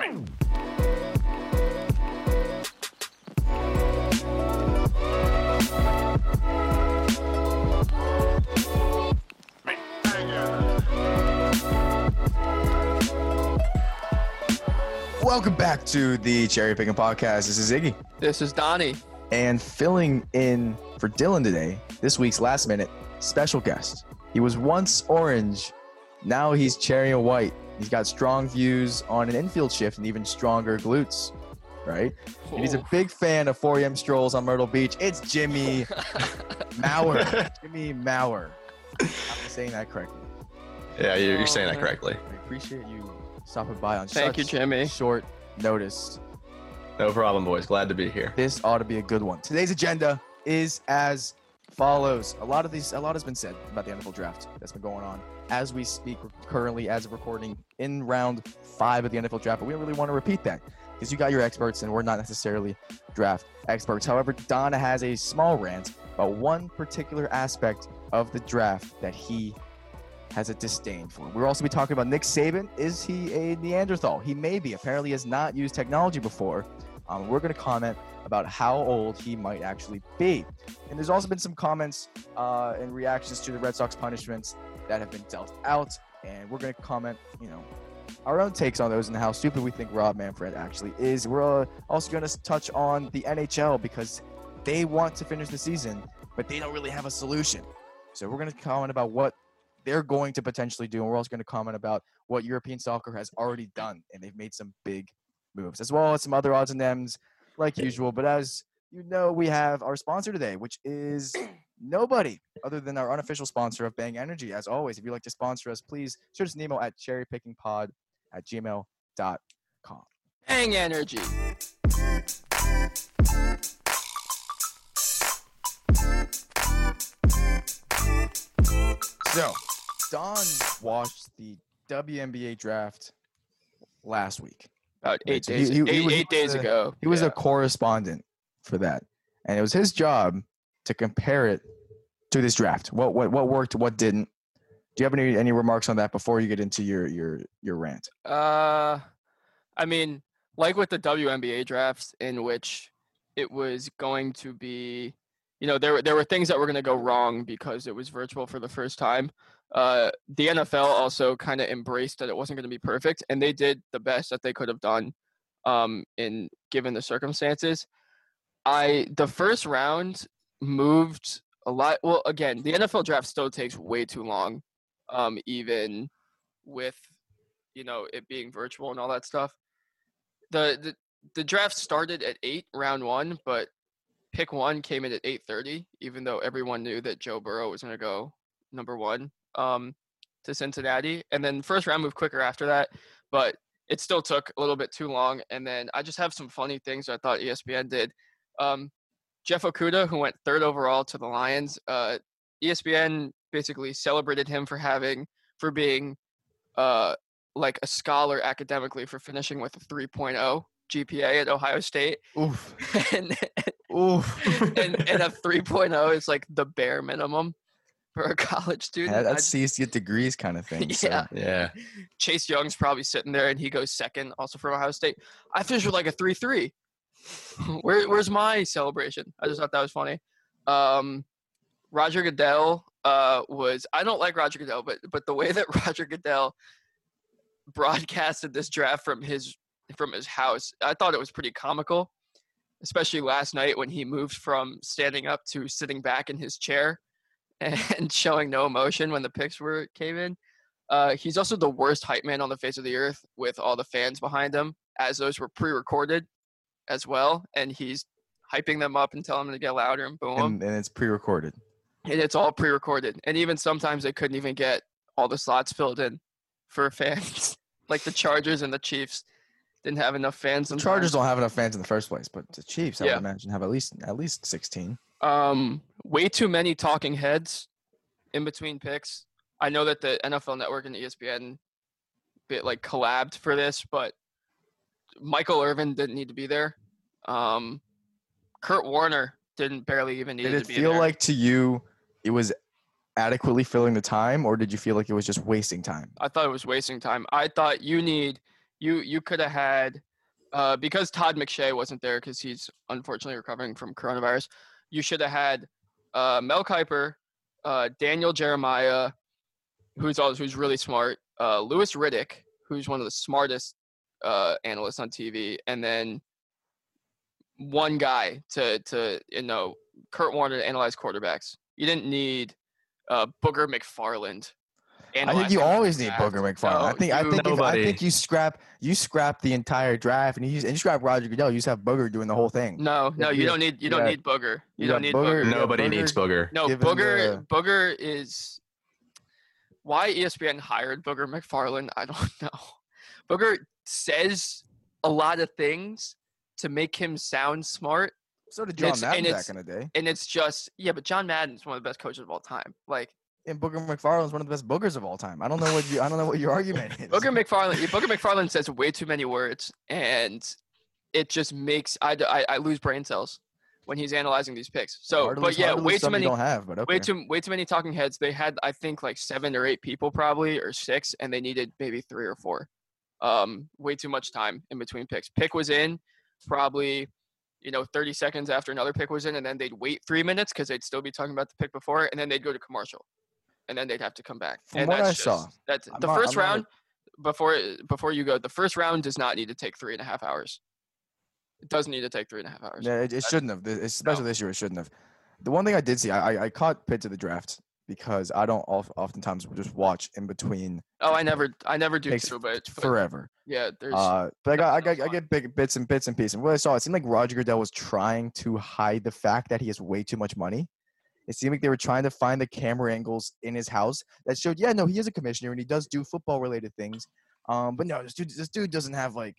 Welcome back to the Cherry Picking Podcast. This is Iggy. This is Donnie. And filling in for Dylan today, this week's last minute special guest. He was once orange, now he's cherry and white. He's got strong views on an infield shift and even stronger glutes, right? And he's a big fan of 4 a.m. strolls on Myrtle Beach. It's Jimmy Mauer. Jimmy Mauer. I'm saying that correctly. Yeah, you're, you're Oh, saying that correctly. I appreciate you stopping by on Thank such you, Jimmy. short notice. No problem, boys. Glad to be here. This ought to be a good one. Today's agenda is as follows. A lot of these, a lot has been said about the NFL draft that's been going on as we speak currently, as of recording in round five of the NFL draft. But we don't really want to repeat that because you got your experts and we're not necessarily draft experts. However, Donna has a small rant about one particular aspect of the draft that he has a disdain for. We'll also be talking about Nick Saban. Is he a Neanderthal? He may be. Apparently, has not used technology before. Um, we're going to comment about how old he might actually be. And there's also been some comments uh, and reactions to the Red Sox punishments that have been dealt out. And we're going to comment, you know, our own takes on those and how stupid we think Rob Manfred actually is. We're uh, also going to touch on the NHL because they want to finish the season, but they don't really have a solution. So we're going to comment about what they're going to potentially do. And we're also going to comment about what European soccer has already done. And they've made some big moves, as well as some other odds and ends like usual. But as you know, we have our sponsor today, which is nobody other than our unofficial sponsor of Bang Energy. As always, if you'd like to sponsor us, please shoot us an email at cherrypickingpod at gmail.com. Bang energy. So, Don watched the WNBA draft last week. About eight so days. he- he eight, was- eight days uh, ago. He was Yeah. a correspondent for that, and it was his job to compare it to this draft. What what what worked, what didn't. Do you have any any remarks on that before you get into your your your rant? Uh, I mean, like with the WNBA drafts, in which it was going to be, you know, there were there were things that were going to go wrong because it was virtual for the first time. Uh, the NFL also kind of embraced that it wasn't going to be perfect, and they did the best that they could have done, um, in given the circumstances. I the first round moved a lot. Well, again, the NFL draft still takes way too long, um, even with you know it being virtual and all that stuff. The the the draft started at eight, round one, but pick one came in at eight thirty, even though everyone knew that Joe Burrow was going to go number one um, to Cincinnati, and then first round moved quicker after that, but it still took a little bit too long. And then I just have some funny things I thought ESPN did. Um, Jeff Okudah, who went third overall to the Lions, uh, ESPN basically celebrated him for having for being uh, like a scholar academically for finishing with a 3.0 GPA at Ohio State, Oof, and oof. and, and a 3.0 is like the bare minimum for a college student. Yeah, that's sees get degrees kind of thing. so- Yeah. Yeah. Chase Young's probably sitting there and he goes second, also from Ohio State. I finished with like a three three. Where where's my celebration? I just thought that was funny. Um, Roger Goodell uh, was I don't like Roger Goodell, but but the way that Roger Goodell broadcasted this draft from his from his house, I thought it was pretty comical. Especially last night when he moved from standing up to sitting back in his chair and showing no emotion when the picks were came in. Uh, he's also the worst hype man on the face of the earth with all the fans behind him, as those were pre-recorded as well, and he's hyping them up and telling them to get louder and boom. and, and it's pre-recorded. and it's all pre-recorded. And even sometimes they couldn't even get all the slots filled in for fans, like the Chargers and the Chiefs didn't have enough fans. The. Chargers don't have enough fans in the first place, but the Chiefs, I Yeah. would imagine, have at least at least sixteen. Um, way too many talking heads in between picks. I know that the NFL Network and ESPN bit like collabed for this, but Michael Irvin didn't need to be there. Um, Kurt Warner didn't barely even need Did to it be feel like to you it was adequately filling the time, or did you feel like it was just wasting time? I thought it was wasting time. I thought you need you you could have had uh, because Todd McShay wasn't there because he's unfortunately recovering from coronavirus. You should have had uh, Mel Kiper, uh, Daniel Jeremiah, who's also who's really smart, uh, Louis Riddick, who's one of the smartest uh, analysts on TV, and then one guy to to you know Kurt Warner to analyze quarterbacks. You didn't need uh, Booger McFarland. I think you always need Booger McFarland. No, I think I think if, I think you scrap you scrap the entire draft and you use, and you scrap Roger Goodell. You just have Booger doing the whole thing. No, no, you, you don't need you don't need Booger. You, you don't need Booger. Booger. Nobody Booger, needs Booger. No, Booger the, Booger is why ESPN hired Booger McFarland. I don't know. Booger says a lot of things to make him sound smart. So did John Madden back in the day. And it's just yeah, but John Madden's one of the best coaches of all time. Like and Booger McFarland's one of the best boogers of all time. I don't know what you I don't know what your argument is. Booger McFarland Booger McFarland says way too many words and it just makes I, I, I lose brain cells when he's analyzing these picks. So, but yeah, way too many. Don't have, but okay. Way too way too many talking heads. They had I think like seven or eight people probably or six, and they needed maybe three or four. Um, way too much time in between picks. Pick was in, probably, you know, 30 seconds after another pick was in, and then they'd wait three minutes because they'd still be talking about the pick before, and then they'd go to commercial, and then they'd have to come back. From and what that's I just, saw, that's the I'm first not, round. Not... Before before you go, the first round does not need to take three and a half hours. It doesn't need to take three and a half hours. Yeah, it, it shouldn't have. Especially no. this year, it shouldn't have. The one thing I did see, I I, I caught Pitt to the draft because I don't oftentimes just watch in between. Oh, I never, I never do too, but, but forever. Yeah, there's. Uh, but I got, I got, I get big bits and bits and pieces. And what I saw, it seemed like Roger Goodell was trying to hide the fact that he has way too much money. It seemed like they were trying to find the camera angles in his house that showed, yeah, no, he is a commissioner and he does do football related things. Um, but no, this dude, this dude doesn't have like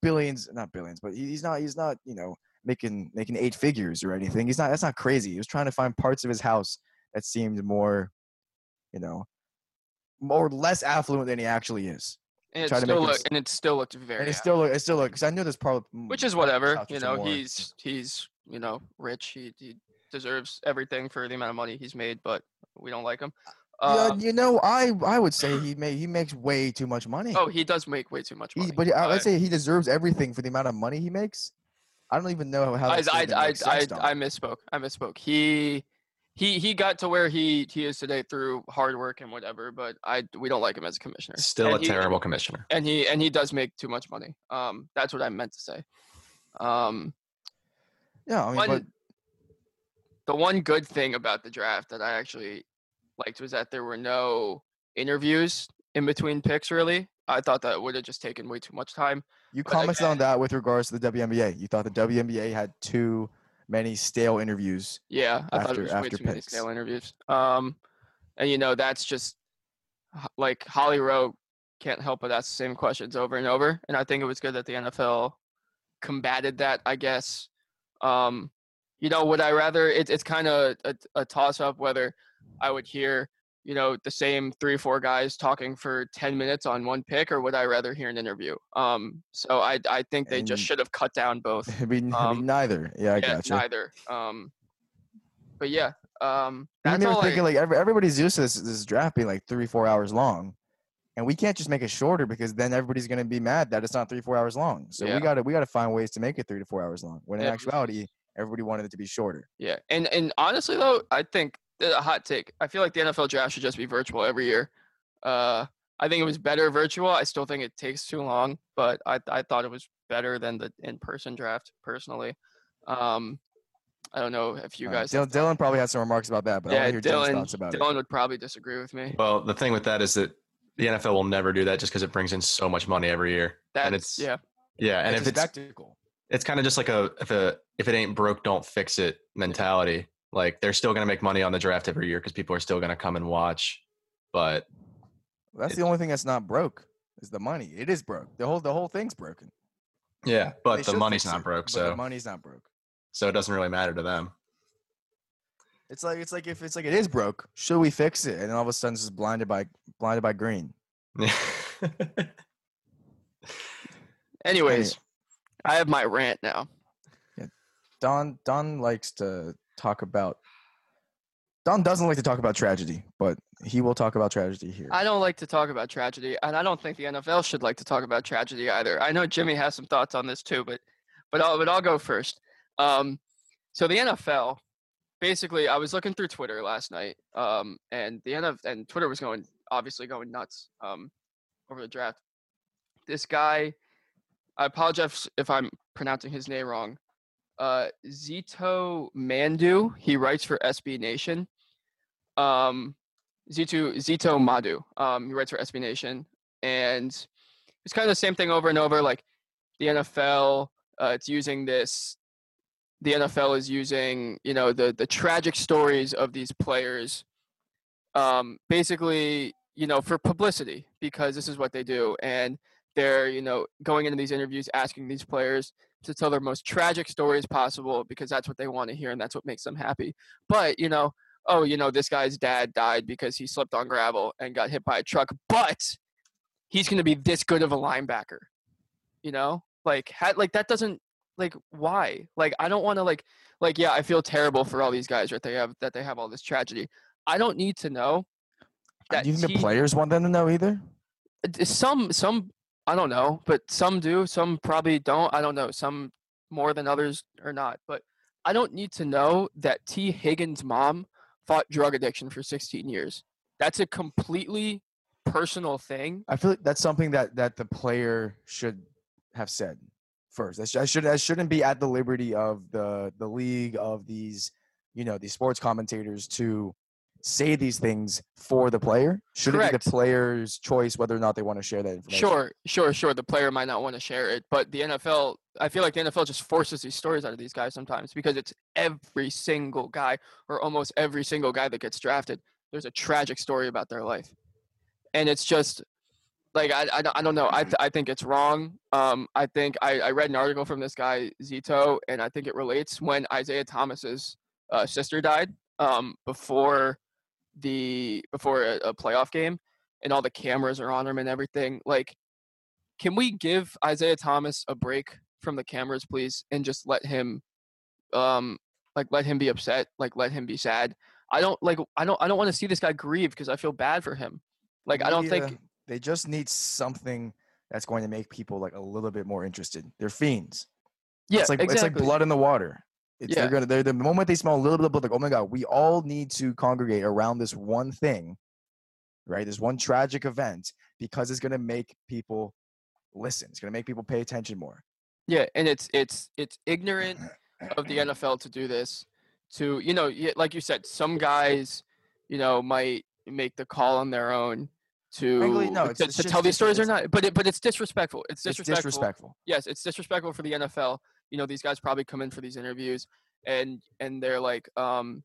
billions, not billions, but he's not, he's not, you know, making making eight figures or anything. He's not. That's not crazy. He was trying to find parts of his house that seemed more you know, more less affluent than he actually is. And it still look, and it still looked very. And it still looked. it still look because I knew this probably. Which mm, is whatever, you know. He's he's you know rich. He he deserves everything for the amount of money he's made, but we don't like him. Uh, yeah, uh, you know, I I would say he may he makes way too much money. Oh, he does make way too much money. He, but uh, I would say he deserves everything for the amount of money he makes. I don't even know how. I I I, I, I misspoke. I misspoke. He he he got to where he he is today through hard work and whatever but i we don't like him as a commissioner. Still and a he, terrible commissioner. and he and he does make too much money. Um that's what i meant to say. Um yeah i mean one, but... the one good thing about the draft that i actually liked was that there were no interviews in between picks really. I thought that would have just taken way too much time you commented again, on that with regards to the WNBA. You thought the WNBA had two many stale interviews. Yeah, I after, thought it was way too picks. many stale interviews. Um, and you know that's just like Holly Rowe can't help but ask the same questions over and over. And I think it was good that the NFL combated that. I guess. Um, you know, would I rather? It, it's kind of a, a toss up whether I would hear you know the same three or four guys talking for 10 minutes on one pick or would i rather hear an interview? Um so i i think they and just should have cut down both. I mean, um, neither. Yeah i yeah, gotcha. neither. Um but yeah um that's all thinking I, like everybody's used to this this draft being like three four hours long and we can't just make it shorter because then everybody's going to be mad that it's not three four hours long. So yeah. we got to we got to find ways to make it three to four hours long when in yeah. actuality everybody wanted it to be shorter. Yeah and and honestly though i think a hot take. I feel like the NFL draft should just be virtual every year. Uh, I think it was better virtual. I still think it takes too long, but I I thought it was better than the in-person draft personally. Um, I don't know if you guys. Dylan, Dylan, probably has some remarks about that, but yeah, I Dylan, thoughts about Dylan it. would probably disagree with me. Well, the thing with that is that the NFL will never do that just because it brings in so much money every year. That's, and it's yeah, yeah, and it's if it's spectacle, it's kind of just like a if a if it ain't broke, don't fix it mentality. Like they're still going to make money on the draft every year because people are still going to come and watch. But that's the only thing that's not broke is the money. It is broke. The whole the whole thing's broken. Yeah, but the money's not it, broke. So the money's not broke. So it doesn't really matter to them. It's like it's like if it's like it is broke, should we fix it? And all of a sudden it's just blinded by blinded by green. Anyways, I have my rant now. Yeah, Don Don likes to talk about. Don doesn't like to talk about tragedy, but He will talk about tragedy here. I don't like to talk about tragedy, and I don't think the NFL should like to talk about tragedy either. I know Jimmy has some thoughts on this too, but but I'll but I'll go first. Um, so the NFL, basically, I was looking through Twitter last night, um, and the NFL and Twitter was going obviously going nuts um, over the draft. This guy, I apologize if I'm pronouncing his name wrong. Uh, Zito Mandu. He writes for SB Nation. Um, Zito Zito Madu. Um, he writes for SB Nation, and it's kind of the same thing over and over. Like the NFL, uh, it's using this. The NFL is using, you know, the the tragic stories of these players, um, basically, you know, for publicity because this is what they do, and they're, you know, going into these interviews asking these players to tell their most tragic stories possible because that's what they want to hear and that's what makes them happy. But you know, oh, you know, this guy's dad died because he slipped on gravel and got hit by a truck, but he's going to be this good of a linebacker. You know, like had, like that doesn't like why? Like I don't want to like like yeah, I feel terrible for all these guys that they have that they have all this tragedy. I don't need to know. Do you think the players want them to know either? Uh, some some I don't know, but some do, some probably don't. I don't know. Some more than others or not. But I don't need to know that Tee Higgins' mom fought drug addiction for 16 years. That's a completely personal thing. I feel like that's something that that the player should have said first. That, sh- should that shouldn't be at the liberty of the the league of these you know these sports commentators to say these things for the player. Should Correct. it be the player's choice whether or not they want to share that information? Sure, sure, sure. The player might not want to share it, but the NFL, I feel like the NFL just forces these stories out of these guys sometimes because it's every single guy or almost every single guy that gets drafted. There's a tragic story about their life, and it's just like I, I, I don't know. I, th- I think it's wrong. Um, I think I, I read an article from this guy Zito, and I think it relates when Isaiah Thomas's uh, sister died um, before the before a, a playoff game and all the cameras are on him and everything. Like, can we give Isaiah Thomas a break from the cameras, please, and just let him, um, like let him be upset, like let him be sad. I don't like. I don't. I don't want to see this guy grieve because I feel bad for him. Like, I don't think they just need something that's going to make people like a little bit more interested. They're fiends. Yeah, it's like exactly. it's like blood in the water. It's, yeah. They're gonna. They're the moment they smell a little bit of blood, like, oh my god, we all need to congregate around this one thing, right? This one tragic event because it's gonna make people listen. It's gonna make people pay attention more. Yeah, and it's it's it's ignorant of the NFL to do this. To you know, like you said, some guys, you know, might make the call on their own to Frankly, no, to, to tell these stories or not. But it, but it's disrespectful. It's disrespectful. It's disrespectful. Yes, it's disrespectful for the NFL you know these guys probably come in for these interviews and and they're like um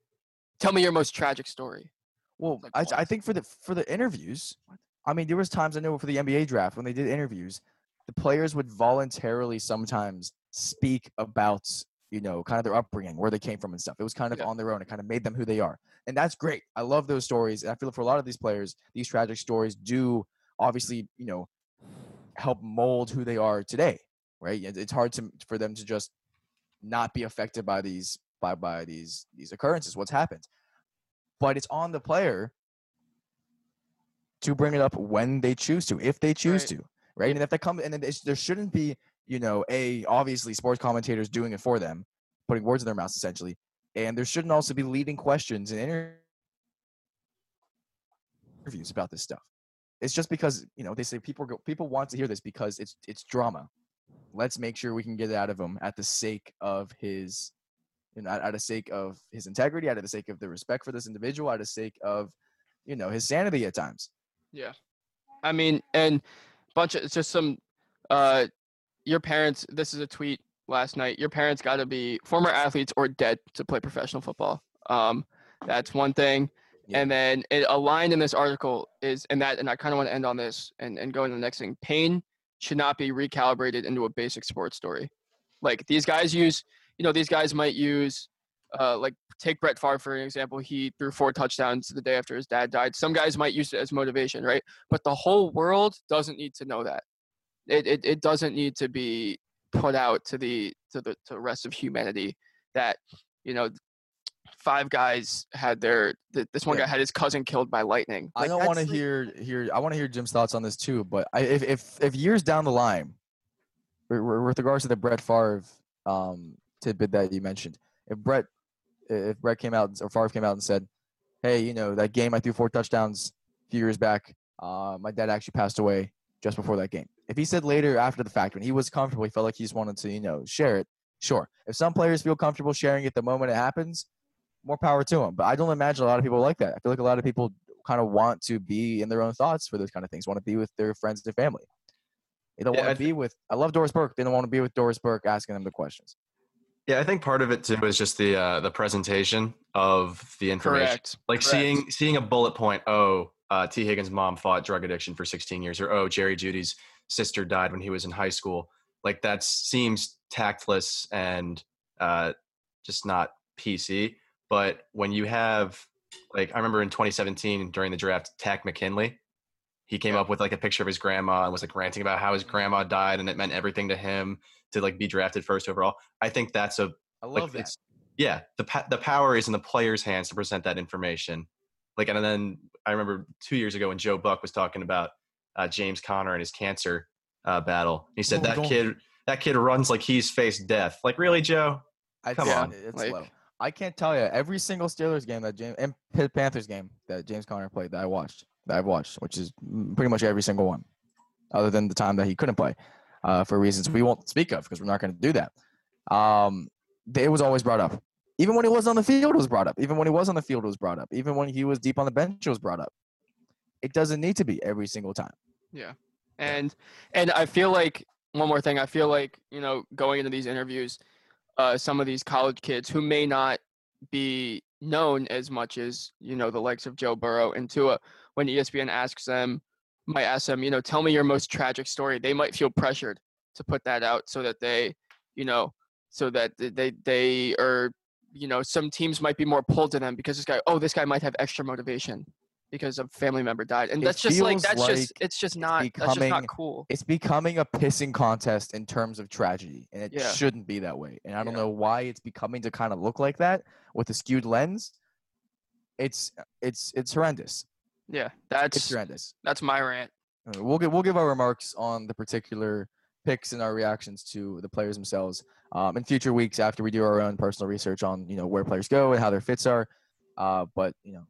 tell me your most tragic story. Well like, I, I think for the for the interviews i mean there was times i know for the nba draft when they did interviews the players would voluntarily sometimes speak about you know kind of their upbringing where they came from and stuff. It was kind of yeah. on their own it kind of made them who they are and that's great i love those stories and i feel for a lot of these players these tragic stories do obviously you know help mold who they are today right? It's hard to for them to just not be affected by these by by these these occurrences. What's happened, but it's on the player to bring it up when they choose to, if they choose right. to, right? And if they come, and there shouldn't be, you know, a obviously sports commentators doing it for them, putting words in their mouths essentially, and there shouldn't also be leading questions and interviews about this stuff. It's just because you know they say people go, people want to hear this because it's it's drama, let's make sure we can get it out of him at the sake of his you know, out of sake of his integrity, out of the sake of the respect for this individual, out of the sake of, you know, his sanity at times. Yeah. I mean, and bunch of it's just some uh your parents this is a tweet last night. Your parents gotta be former athletes or dead to play professional football. Um that's one thing. Yeah. And then it aligned in this article is and that and I kind of want to end on this and, and go into the next thing. Pain should not be recalibrated into a basic sports story. Like these guys use, you know, these guys might use, uh, like take Brett Favre for an example. He threw four touchdowns the day after his dad died. Some guys might use it as motivation, right? But the whole world doesn't need to know that. It it, it doesn't need to be put out to the to the to the rest of humanity that you know five guys had their. This one Yeah. guy had his cousin killed by lightning. I don't want to like- hear hear. I want to hear Jim's thoughts on this too. But I, if if if years down the line, with- with with regards to the Brett Favre um, tidbit that you mentioned, if Brett if Brett came out or Favre came out and said, "Hey, you know that game I threw four touchdowns a few years back. Uh, my dad actually passed away just before that game." If he said later after the fact when he was comfortable, he felt like he just wanted to you know share it. Sure, if some players feel comfortable sharing it the moment it happens, more power to them. But I don't imagine a lot of people like that. I feel like a lot of people kind of want to be in their own thoughts for those kind of things. Want to be with their friends and family. They don't Yeah, want I to be with. I love Doris Burke. They don't want to be with Doris Burke asking them the questions. Yeah, I think part of it too is just the uh, the presentation of the information. Correct. Like correct. seeing seeing a bullet point. Oh, uh, Tee Higgins' mom fought drug addiction for 16 years, or oh, Jerry Jeudy's sister died when he was in high school. Like that seems tactless and uh, just not PC. But when you have, like, I remember in 2017 during the draft, Takk McKinley, he came Yeah. up with like a picture of his grandma and was like ranting about how his grandma died and it meant everything to him to like be drafted first overall. I think that's a I like love that. it's yeah the the power is in the players' hands to present that information. Like and then I remember two years ago when Joe Buck was talking about uh, James Conner and his cancer uh, battle. He said that kid that kid runs like he's faced death. Like really, Joe? I, come on, it's like- low. I can't tell you every single Steelers game that James and Panthers game that James Conner played that I watched that I've watched, which is pretty much every single one, other than the time that he couldn't play uh, for reasons we won't speak of because we're not going to do that. Um, it was always brought up. Even when he was on the field, it was brought up. Even when he was on the field, it was brought up. Even when he was deep on the bench, it was brought up. It doesn't need to be every single time. Yeah, and and I feel like one more thing. I feel like you know going into these interviews, uh, some of these college kids who may not be known as much as you know the likes of Joe Burrow and Tua, when ESPN asks them, might ask them, you know, tell me your most tragic story. They might feel pressured to put that out so that they, you know, so that they they are, you know, some teams might be more pulled to them because this guy, oh, this guy might have extra motivation because a family member died, and It that's just like that's just it's just not that's just not cool. it's becoming a pissing contest in terms of tragedy, and it Yeah. shouldn't be that way. And I don't Yeah. know why it's becoming to kind of look like that with a skewed lens. It's it's it's horrendous. Yeah, It's that's horrendous. that's my rant. We'll give we'll give our remarks on the particular picks and our reactions to the players themselves um, in future weeks after we do our own personal research on you know where players go and how their fits are. Uh, but you know,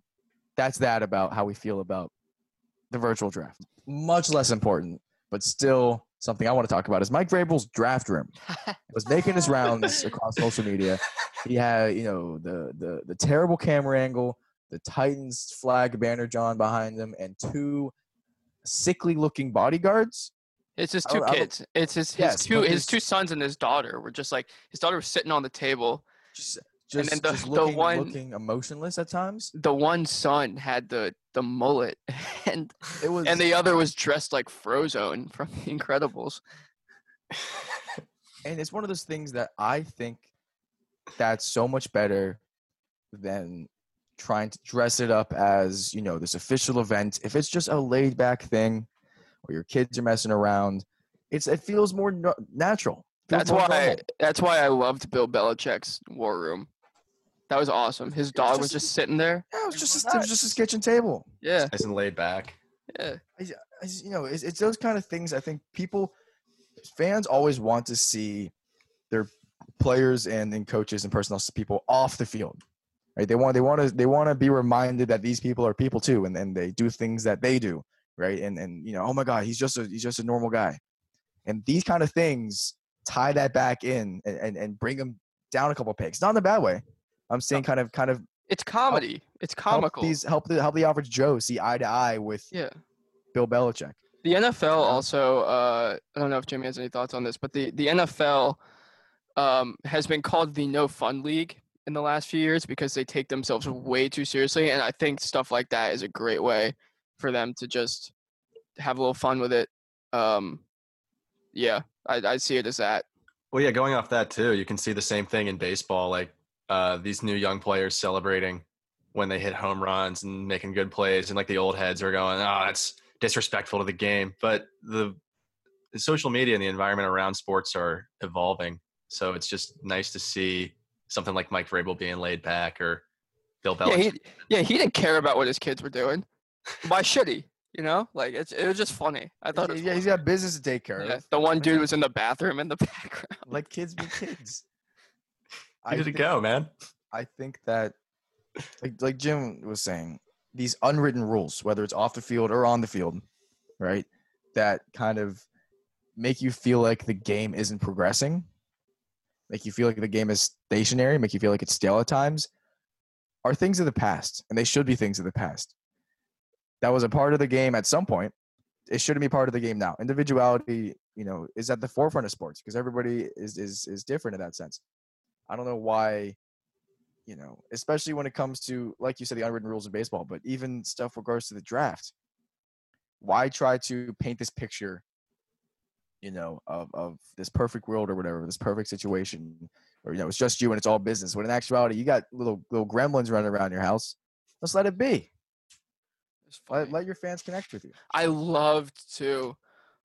that's that about how we feel about the virtual draft. Much less important, but still something I want to talk about is Mike Vrabel's draft room. was making his rounds across social media. He had, you know, the the the terrible camera angle, the Titans flag banner John behind him, and two sickly looking bodyguards. It's his two don't- I kids. It's his his Yes, two his his- two sons and his daughter were just like his daughter was sitting on the table. Just And just, then the- just the looking, one- looking emotionless at times. The one son had the the mullet, and It was and the other was dressed like Frozone from The Incredibles. and it's one of those things that I think that's so much better than trying to dress it up as you know this official event. If it's just a laid back thing, or your kids are messing around, it's it feels more natural. That's why normal. that's why I loved Bill Belichick's War Room. That was awesome. His dog was just- just sitting there. Yeah, it was just was it was just his kitchen table. Yeah, Nice and laid back. yeah. I just- you know, it's, it's those kind of things. I think people, fans, always want to see their players and, and coaches and personnel people off the field. Right? They want they want to they want to be reminded that these people are people too, and, and they do things that they do. Right? And and you know, oh my God, he's just a he's just a normal guy. And these kind of things tie that back in and, and, and bring them down a couple pegs. Not in a bad way. I'm saying kind of kind of It's comedy. It's help comical. these help the help the average Joe see eye to eye with yeah. Bill Belichick. The NFL also, uh, I don't know if Jimmy has any thoughts on this, but the, the NFL um, has been called the no fun league in the last few years because they take themselves way too seriously. And I think stuff like that is a great way for them to just have a little fun with it. Um, yeah, I, I see it as that. Well, yeah, going off that too, you can see the same thing in baseball. Like uh, these new young players celebrating when they hit home runs and making good plays, and like the old heads are going, "Oh, that's disrespectful to the game." But the, the social media and the environment around sports are evolving, so it's just nice to see something like Mike Vrabel being laid back, or Bill Yeah, Belichick. he, yeah, he didn't care about what his kids were doing. Why should he? You know, like it's it was just funny. I thought it was yeah, he's got business to take care Yeah, of. the one dude was in the bathroom in the background. Let kids be kids. Where did it think- go, man? I think that, like, like Jim was saying, these unwritten rules, whether it's off the field or on the field, right, that kind of make you feel like the game isn't progressing, make you feel like the game is stationary, make you feel like it's stale at times, are things of the past, and they should be things of the past. That was a part of the game at some point. It shouldn't be part of the game now. Individuality, you know, is at the forefront of sports because everybody is is is different in that sense. I don't know why you know, especially when it comes to, like you said, the unwritten rules of baseball, but even stuff regards to the draft. Why try to paint this picture, you know, of, of this perfect world or whatever, this perfect situation, or you know, it's just you and it's all business. When in actuality, you got little little gremlins running around your house. Let's let it be. Let, let your fans connect with you. I loved to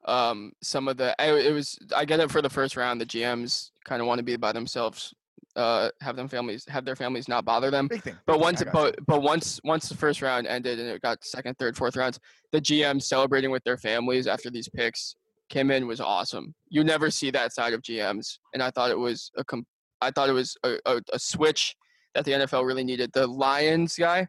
um some of the I, it was I get it for the first round the GMs kind of want to be by themselves uh have them families have their families not bother them Big thing. but once I got you. but but once once the first round ended and it got second third fourth rounds the GMs celebrating with their families after these picks came in was awesome you never see that side of GMs and I thought it was a com- I thought it was a, a, a switch that the NFL really needed the Lions guy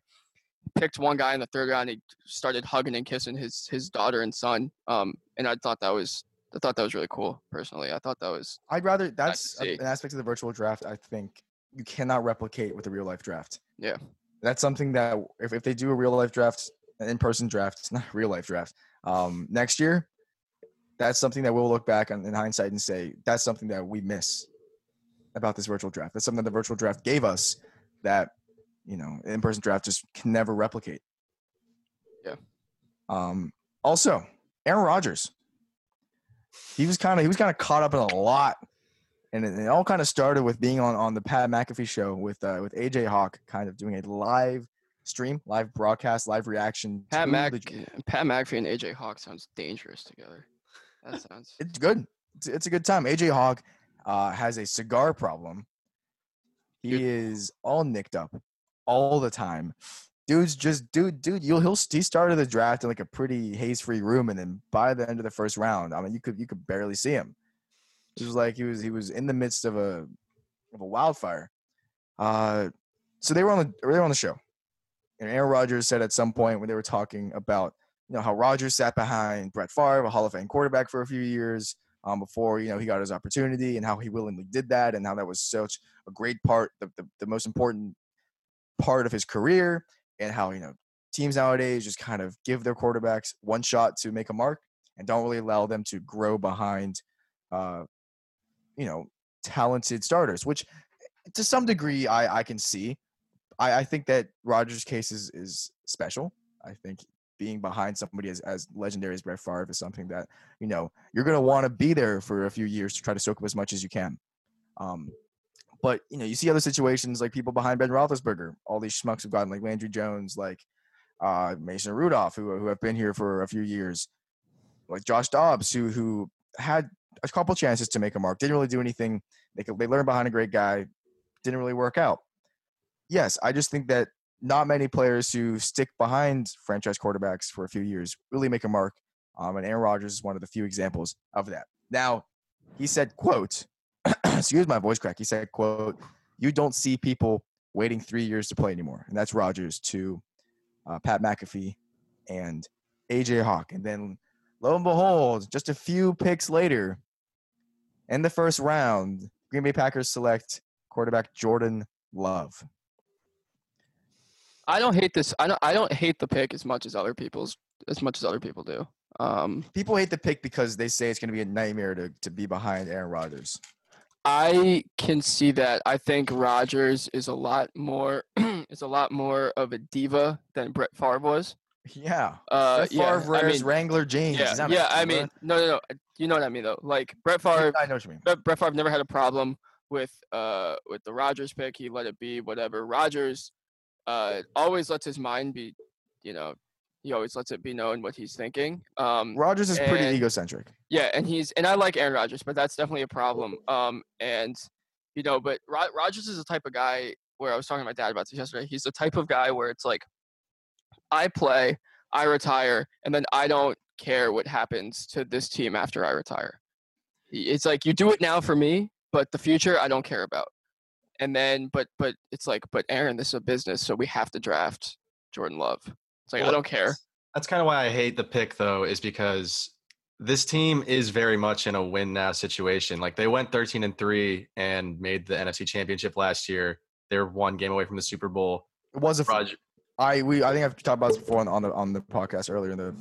picked one guy in the third round. He started hugging and kissing his his daughter and son. Um, and I thought that was I thought that was really cool. Personally, I thought that was I'd rather that's an aspect of the virtual draft. I think you cannot replicate with a real life draft. Yeah. that's something that if, if they do a real life draft, an in person draft, it's not a real life draft. Um, next year, that's something that we'll look back on in hindsight and say that's something that we miss about this virtual draft. That's something that the virtual draft gave us that you know in person draft just can never replicate. Yeah. Um. Also, Aaron Rodgers he was kind of he was kind of caught up in a lot, and it, it all kind of started with being on on the Pat McAfee show with uh, with AJ Hawk, kind of doing a live stream, live broadcast, live reaction. Pat Mac the- Pat McAfee and AJ Hawk sounds dangerous together. That sounds it's good. It's, it's a good time. AJ Hawk uh, has a cigar problem. He Dude. is all nicked up all the time. Dude's just dude, dude. You'll he'll he started the draft in like a pretty haze free room, and then by the end of the first round, I mean, you could you could barely see him. It was like he was he was in the midst of a of a wildfire. Uh, so they were on the they were on the show, and Aaron Rodgers said at some point when they were talking about you know how Rodgers sat behind Brett Favre, a Hall of Fame quarterback for a few years um, before you know he got his opportunity, and how he willingly did that, and how that was such a great part, the, the, the most important part of his career, and how you know teams nowadays just kind of give their quarterbacks one shot to make a mark and don't really allow them to grow behind, uh, you know, talented starters, which to some degree I, I can see. I, I think that Rodgers' case is, is special. I think being behind somebody as, as legendary as Brett Favre is something that, you know, you're going to want to be there for a few years to try to soak up as much as you can. Um, but, you know, you see other situations like people behind Ben Roethlisberger, all these schmucks have gotten like Landry Jones, like uh, Mason Rudolph, who, who have been here for a few years, like Josh Dobbs, who, who had a couple chances to make a mark, didn't really do anything. They, could, they learned behind a great guy, didn't really work out. Yes, I just think that not many players who stick behind franchise quarterbacks for a few years really make a mark. Um, and Aaron Rodgers is one of the few examples of that. Now, he said, quote, excuse my voice crack. He said, quote, you don't see people waiting three years to play anymore. And that's Rodgers to uh, Pat McAfee and AJ Hawk. And then lo and behold, just a few picks later, in the first round, Green Bay Packers select quarterback Jordan Love. I don't hate this. I don't. I don't hate the pick as much as other people's as much as other people do. Um, People hate the pick because they say it's going to be a nightmare to, to be behind Aaron Rodgers. I can see that. I think Rodgers is a lot more is a lot more of a diva than Brett Favre was. Yeah. Uh, Brett yeah, Favre I wears mean, Wrangler jeans. yeah, He's not a yeah. I mean, no, no, no. You know what I mean, though. Like Brett Favre, I know what you mean. Brett, Brett Favre never had a problem with uh with the Rodgers pick. He let it be whatever. Rodgers uh always lets his mind be, you know, he always lets it be known what he's thinking. Um, Rodgers is pretty egocentric. yeah, and he's and I like Aaron Rodgers, but that's definitely a problem. Um, and you know, but Rod- Rodgers is the type of guy where I was talking to my dad about this yesterday. He's the type of guy where it's like, I play, I retire, and then I don't care what happens to this team after I retire. It's like you do it now for me, but the future I don't care about. And then, but but it's like, but Aaron, this is a business, so we have to draft Jordan Love. It's like I don't care. That's kind of why I hate the pick, though, is because this team is very much in a win now situation. Like they went 13 and three and made the NFC Championship last year. They're one game away from the Super Bowl. It was a. Roger, I we I think I've talked about this before on, on the on the podcast earlier in the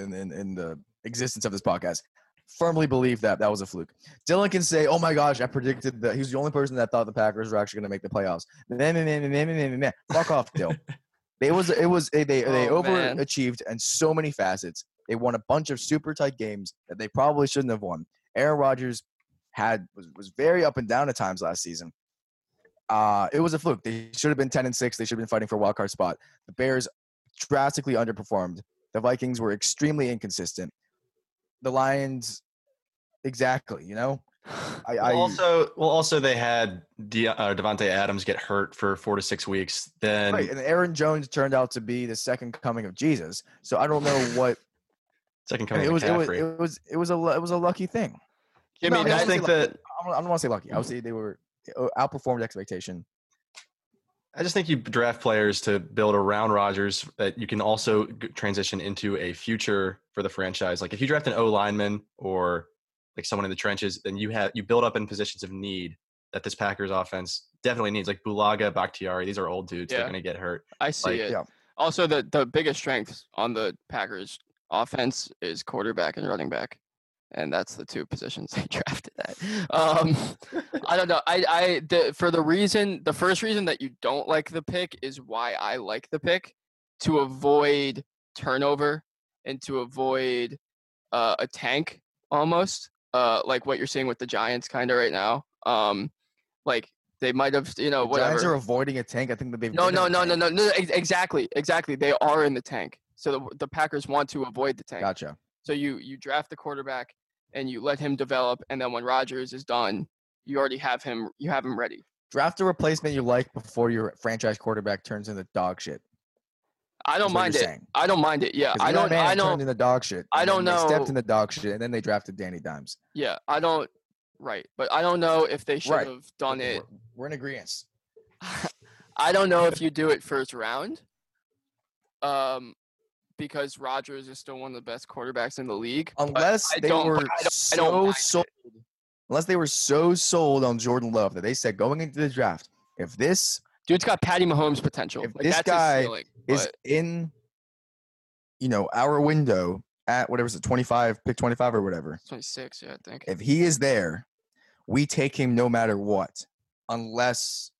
in, in in the existence of this podcast. Firmly believe that that was a fluke. Dylan can say, "Oh my gosh, I predicted that." He was the only person that thought the Packers were actually going to make the playoffs. Nah, nah, nah, nah, nah, nah, nah, nah. Fuck off, Dill. It was it was they they Oh, man. overachieved in so many facets. They won a bunch of super tight games that they probably shouldn't have won. Aaron Rodgers had was, was very up and down at times last season. Uh, it was a fluke. They should have been 10 and 6. They should have been fighting for a wild card spot. The Bears drastically underperformed. The Vikings were extremely inconsistent. The Lions, exactly, you know? I, I also, well, also they had De- uh, Davante Adams get hurt for four to six weeks. Then right, and Aaron Jones turned out to be the second coming of Jesus. So I don't know what second coming it was it was it was it was a it was a lucky thing. Jimmy, No, I mean, I think that I don't, don't want to say lucky. I would say they were uh, outperformed expectation. I just think you draft players to build around Rodgers that you can also transition into a future for the franchise. Like if you draft an O lineman or like someone in the trenches, then you have you build up in positions of need that this Packers offense definitely needs. Like Bulaga, Bakhtiari, these are old dudes. They're going to get hurt. I see Like, it. yeah. Also, the the biggest strength on the Packers offense is quarterback and running back, and that's the two positions they drafted at. Um, I don't know. I I the, for the reason the first reason that you don't like the pick is why I like the pick to avoid turnover and to avoid uh, a tank almost uh, like what you're seeing with the Giants kind of right now. Um, like they might have you know The whatever. Giants are avoiding a tank. I think that they've No, no, no, no, no, no. Exactly, exactly. They are in the tank. So the, the Packers want to avoid the tank. Gotcha. So you you draft the quarterback and you let him develop, and then when Rodgers is done, you already have him. You have him ready. Draft a replacement you like before your franchise quarterback turns into dog shit. I don't mind it. saying. I don't mind it. Yeah, I don't. I don't. into dog shit. I don't They stepped know- the dog shit, and then they drafted Danny Dimes. Yeah, I don't. Right, but I don't know if they should Right. have done it. We're, we're in agreement. I don't know if you do it first round. Um, because Rodgers is still one of the best quarterbacks in the league. Unless they were I don't- I so sold, it. unless they were so sold on Jordan Love that they said going into the draft, if this Dude's got Patty Mahomes potential. If Like, this that's guy. Is but- in, you know, our window at whatever is it 25, pick 25 or whatever. 26, yeah, I think. If he is there, we take him no matter what, unless,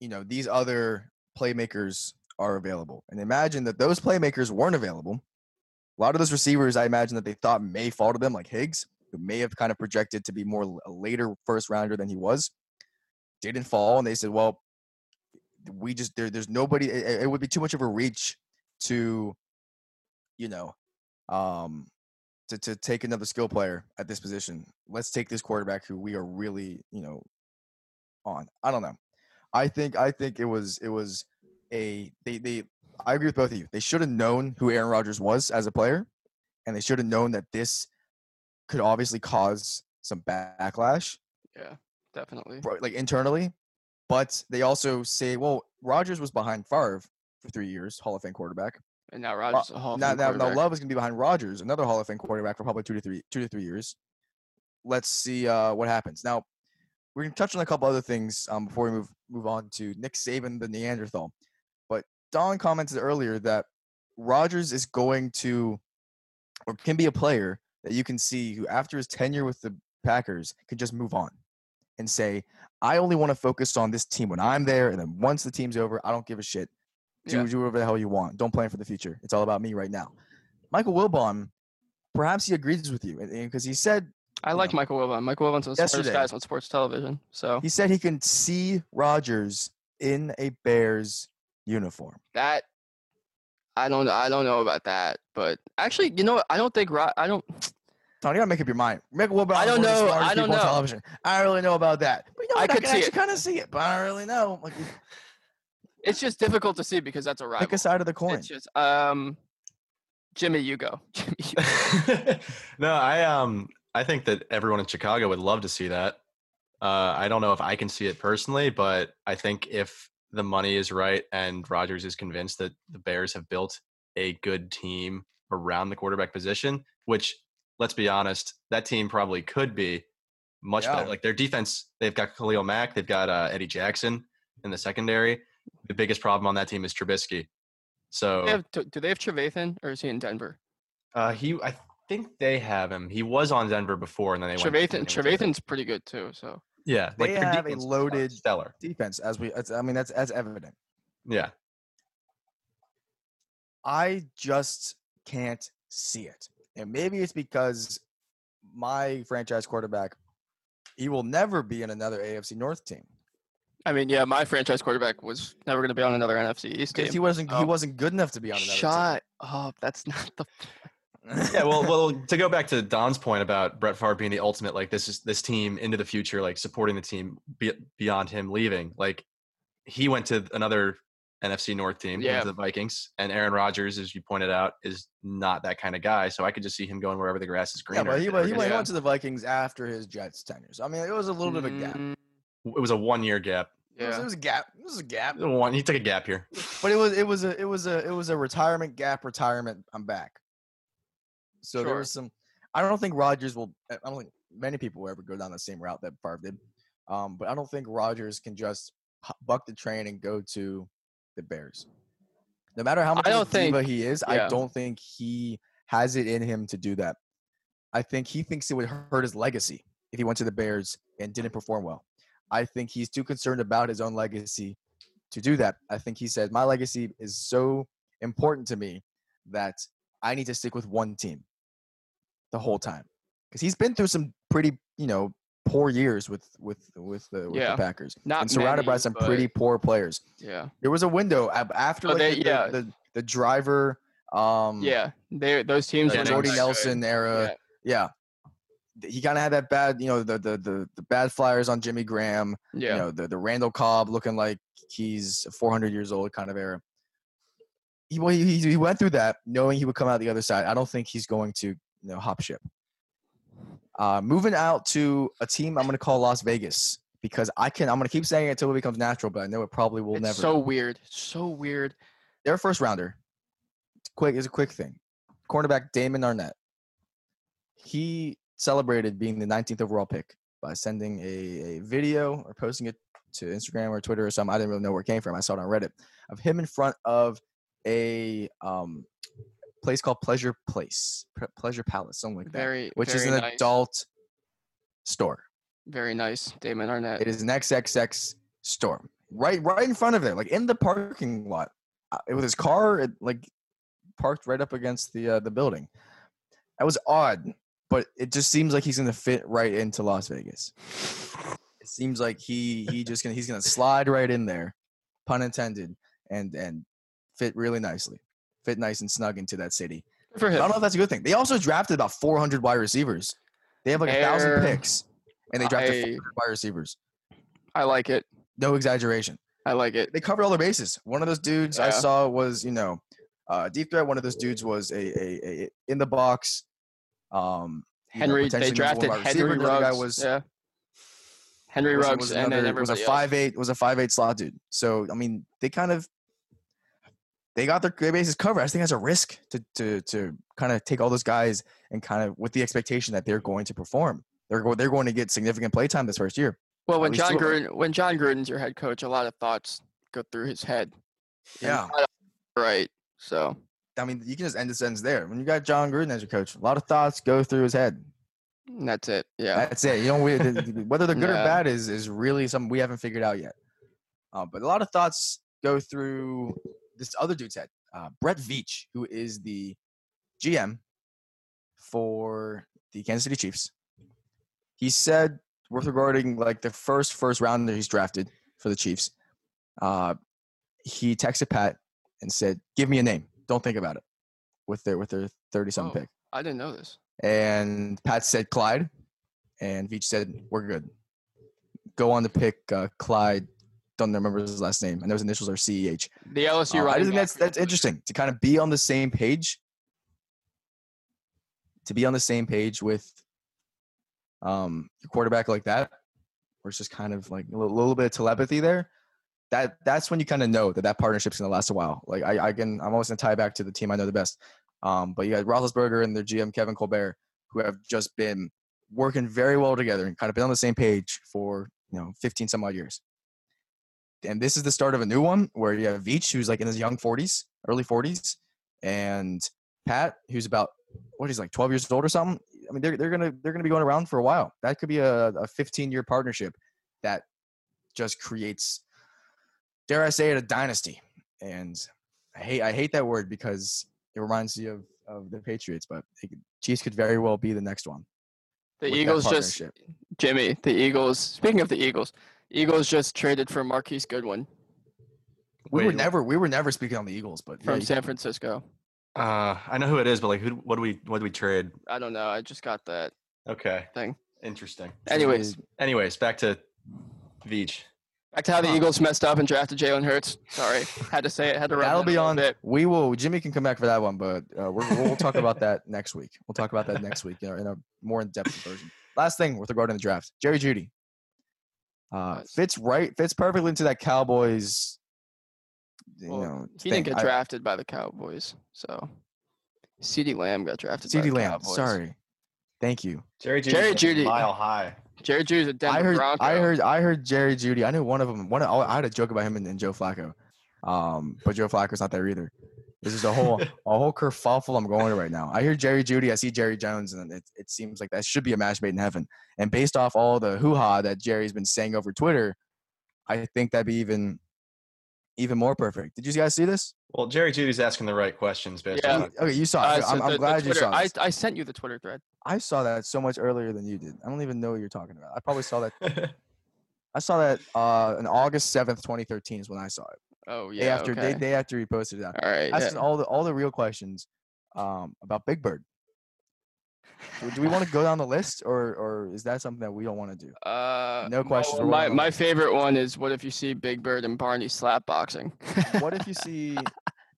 you know, these other playmakers are available. And imagine that those playmakers weren't available. A lot of those receivers, I imagine that they thought may fall to them, like Higgs, who may have kind of projected to be more a later first rounder than he was, didn't fall. And they said, well, we just, there, there's nobody, it, it would be too much of a reach to, you know, um, to, to take another skill player at this position. Let's take this quarterback who we are really, you know, on. I don't know. I think I think it was it was a they they I agree with both of you. They should have known who Aaron Rodgers was as a player, and they should have known that this could obviously cause some backlash, Yeah, definitely. like internally. But they also say, well, Rodgers was behind Favre for three years, Hall of Fame quarterback. And now a Hall of Now, now, now. Love is going to be behind Rodgers, another Hall of Fame quarterback for probably two to three, two to three years. Let's see uh, what happens. Now, we're going to touch on a couple other things um, before we move move on to Nick Saban, the Neanderthal. But Don commented earlier that Rodgers is going to, or can be a player that you can see who, after his tenure with the Packers, can just move on and say, "I only want to focus on this team when I'm there, and then once the team's over, I don't give a shit." do, Yeah. do whatever the hell you want. Don't plan for the future. It's all about me right now. Michael Wilbon, perhaps he agrees with you because he said I like Michael Wilbon. Michael Wilbon's one of the smartest guys on sports television. So he said he can see Rodgers in a Bears uniform. that I don't I don't know about that, but actually, you know, what? I don't think. I don't. Tony, you gotta make up your mind. Make what about I don't one of the know, I don't know. television? I don't really know about that. But you know, I what, could can see actually it. kind of see it, but I don't really know. Like, It's just difficult to see because that's a rival. pick a side of the coin. It's just um, Jimmy, you go. Jimmy, you go. no, I um I think that everyone in Chicago would love to see that. Uh, I don't know if I can see it personally, but I think if the money is right and Rodgers is convinced that the Bears have built a good team around the quarterback position, which let's be honest, that team probably could be much Yeah. better. Like their defense, they've got Khalil Mack, they've got uh, Eddie Jackson in the secondary. The biggest problem on that team is Trubisky. So They have, do do they have Trevathan or is he in Denver? uh, he, I think they have him. He was on Denver before, and then they went. Trevathan, went Trevathan's pretty good too. So Yeah, They their have a loaded- stellar. Defense, as we, as, I mean, that's as evident. Yeah, I just can't see it. And maybe it's because my franchise quarterback, he will never be in another AFC North team I mean, yeah, my franchise quarterback was never going to be on another NFC East team. he wasn't he Oh. wasn't good enough to be on another Shut up. That's not the. yeah. Well, well, to go back to Don's point about Brett Favre being the ultimate, like this is this team into the future, like supporting the team be, beyond him leaving. Like he went to another NFC North team, Yeah. the Vikings, and Aaron Rodgers, as you pointed out, is not that kind of guy. So I could just see him going wherever the grass is yeah, greener. but he, went- he, went, he gonna- went to the Vikings after his Jets tenure. So I mean, it was a little bit of a gap. Mm, It was a one year gap. It, was, it was a gap. It was a gap. One, he took a gap here. But it was it was a it was a it was a retirement gap. Retirement. I'm back. So there was some. I don't think Rodgers will. I don't think many people will ever go down the same route that Favre did. Um, but I don't think Rodgers can just buck the train and go to the Bears. No matter how much I don't think- he is, I don't think he has it in him to do that. I think he thinks it would hurt his legacy if he went to the Bears and didn't perform well. I think he's too concerned about his own legacy to do that. I think he said, My legacy is so important to me that I need to stick with one team the whole time. Because he's been through some pretty, you know, poor years with with with the, with Yeah. the Packers. Not and surrounded by some pretty poor players. Yeah. There was a window after Oh, like, they- the, the- yeah. the, the driver um Yeah. They those teams the were Jordy that good. Nelson era. Yeah. Yeah. He kind of had that bad, you know, the, the the the bad flyers on Jimmy Graham Yeah. you know the, the Randall Cobb looking like he's 400 years old kind of era. He, well, he he went through that knowing he would come out the other side. I don't think he's going to you know hop ship. Uh, moving out to a team I'm going to call Las Vegas because I can I'm going to keep saying it until it becomes natural, but I know it probably will it's never. so weird. So weird. Their first rounder, it's quick is a quick thing. Cornerback Damon Arnette. He celebrated being the 19th overall pick by sending a, a video or posting it to Instagram or Twitter or something. I didn't really know where it came from. I saw it on Reddit of him in front of a um, place called Pleasure Place, Pleasure Palace, something like that, Very. which is an nice. adult store. Very nice. Damon Arnette. It is an XXX store, right, right in front of there, like in the parking lot, uh, with his car, it, like parked right up against the uh, the building. That was odd, but it just seems like he's gonna fit right into Las Vegas. It seems like he he just gonna he's gonna slide right in there, pun intended, and and fit really nicely, fit nice and snug into that city. For I don't know if that's a good thing. They also drafted about 400 wide receivers. They have like a thousand picks, and they drafted I- 400 wide receivers. I like it. No exaggeration. I like it. They covered all their bases. One of those dudes I saw was, you know, uh, deep threat. One of those dudes was a, a, a in the box. Um, you know, Henry. They potentially number one drafted. Henry other guy Ruggs. was yeah. Henry was, Ruggs was and then another- was a five eight was a five eight slot dude. So I mean, they kind of they got their, their bases covered. I just think that's a risk to to to kind of take all those guys and kind of with the expectation that they're going to perform. They're go, they're going to get significant play time this first year. Well, when John two of 'em. Gruden when John Gruden's your head coach, a lot of thoughts go through his head. Yeah. Right. So I mean, you can just end the sentence there. When you got John Gruden as your coach, a lot of thoughts go through his head. that's it. Yeah. That's it. You know, we, th- th- whether they're good or bad is is really something we haven't figured out yet. Uh, but a lot of thoughts go through this other dude's head, uh, Brett Veach, who is the GM for the Kansas City Chiefs. He said, with regarding like the first first rounder he's drafted for the Chiefs, uh, he texted Pat and said, "Give me a name. Don't think about it." With their with their thirty something Oh. pick. I didn't know this. and Pat said Clyde, and Veach said we're good. Go on to pick uh, Clyde. Don't remember his last name, and those initials are CEH. The LSU Uh, I think that's that's interesting to kind of be on the same page. To be on the same page with um your quarterback like that, where it's just kind of like a little, little bit of telepathy there. That that's when you kind of know that that partnership's gonna last a while. Like I, I can, I'm always gonna tie back to the team I know the best. Um, but you got Roethlisberger and their GM Kevin Colbert, who have just been working very well together and kind of been on the same page for you know 15 some odd years. And this is the start of a new one where you have Veach, who's like in his young 40s, early 40s, and Pat, who's about what he's like 12 years old or something. I mean, they're they're gonna they're gonna be going around for a while. That could be a, a 15 year partnership that just creates, dare I say it, a dynasty. And I hate I hate that word because it reminds you of of the Patriots, but it Chiefs could very well be the next one. The Eagles just. Jimmy. The Eagles. Speaking of the Eagles, Eagles just traded for Marquise Goodwin We were Wait, never we were never speaking on the Eagles, but yeah, from you- San Francisco. Uh, I know who it is, but like, who? What do we? What do we trade? I don't know. I just got that Okay, thing. interesting. Anyways, Anyways, back to Veach. back to how the Huh. Eagles messed up and drafted Jalen Hurts. Sorry, had to say it. Had to. rub That'll be on. Bit. We will. Jimmy can come back for that one, but uh, we're, we'll talk about that next week. We'll talk about that next week in a, in a more in-depth version. Last thing with regard to the draft, Jerry Jeudy uh, fits right fits perfectly into that Cowboys. You Well, know, He thing. didn't get I- drafted by the Cowboys, so CeeDee Lamb got drafted. by CeeDee the Lamb. Cowboys. Sorry, thank you. Jerry Jerry Jeudy's like Jeudy. mile high. Jerry Jeudy's a Denver I heard. Bronco. I heard. I heard Jerry Jeudy. I knew one of them. One. I had a joke about him and, and Joe Flacco, um, but Joe Flacco's not there either. This is a whole a whole kerfuffle I'm going to right now. I hear Jerry Jeudy, I see Jerry Jones, and it, it seems like that should be a match made in heaven. And based off all the hoo ha that Jerry's been saying over Twitter, I think that'd be even even more perfect. Did you guys see this? Well, Jerry Jeudy's asking the right questions based Yeah. Okay, you saw Uh, so I'm, the- I'm the glad you saw I. I sent you the Twitter thread. I saw that so much earlier than you did. I don't even know what you're talking about. I probably saw that. I saw that uh, on August seventh, 2013 is when I saw it. Oh Day yeah. after okay. day, day after he posted out. All right. asking yeah. all the all the real questions um, about Big Bird. Do, do we want to go down the list, or or is that something that we don't want to do? Uh, No questions were My my favorite one is what if you see Big Bird and Barney slap boxing? What if you see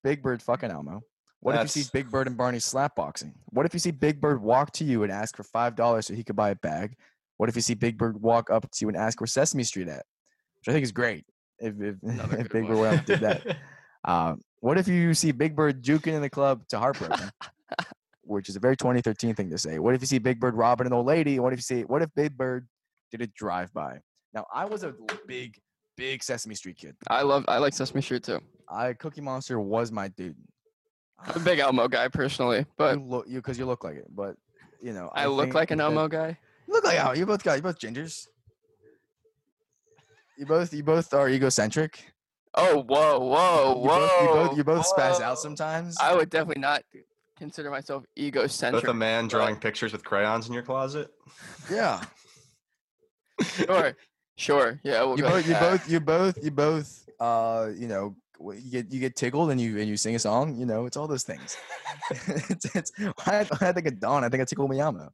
Big Bird fucking Elmo? What if you see Big Bird and Barney slap boxing? What if you see Big Bird walk to you and ask for five dollars so he could buy a bag? What if you see Big Bird walk up to you and ask where Sesame Street at? Which I think is great. If if, if Big one. Bird went up did that. Uh, what if you see Big Bird juking in the club to Heartbroken, which is a very 2013 thing to say? What if you see Big Bird robbing an old lady? What if you see? What if Big Bird did a drive by? Now I was a big, big Sesame Street kid. I love I like Sesame Street too. I Cookie Monster was my dude. I'm a big Elmo guy personally, but you look you because you look like it, but you know I, look like an Elmo guy. You look like Elmo. You both got you both gingers. You both you both are egocentric. Oh whoa whoa You whoa! both you both, you both spaz out sometimes. I would definitely not consider myself egocentric. Both a man drawing pictures with crayons in your closet. yeah. Sure, sure. Yeah, we'll you go both you both you both you both uh you know you get you get tickled and you and you sing a song you know it's all those things it's, it's I, I think of Dawn. I think I tickle Miyamo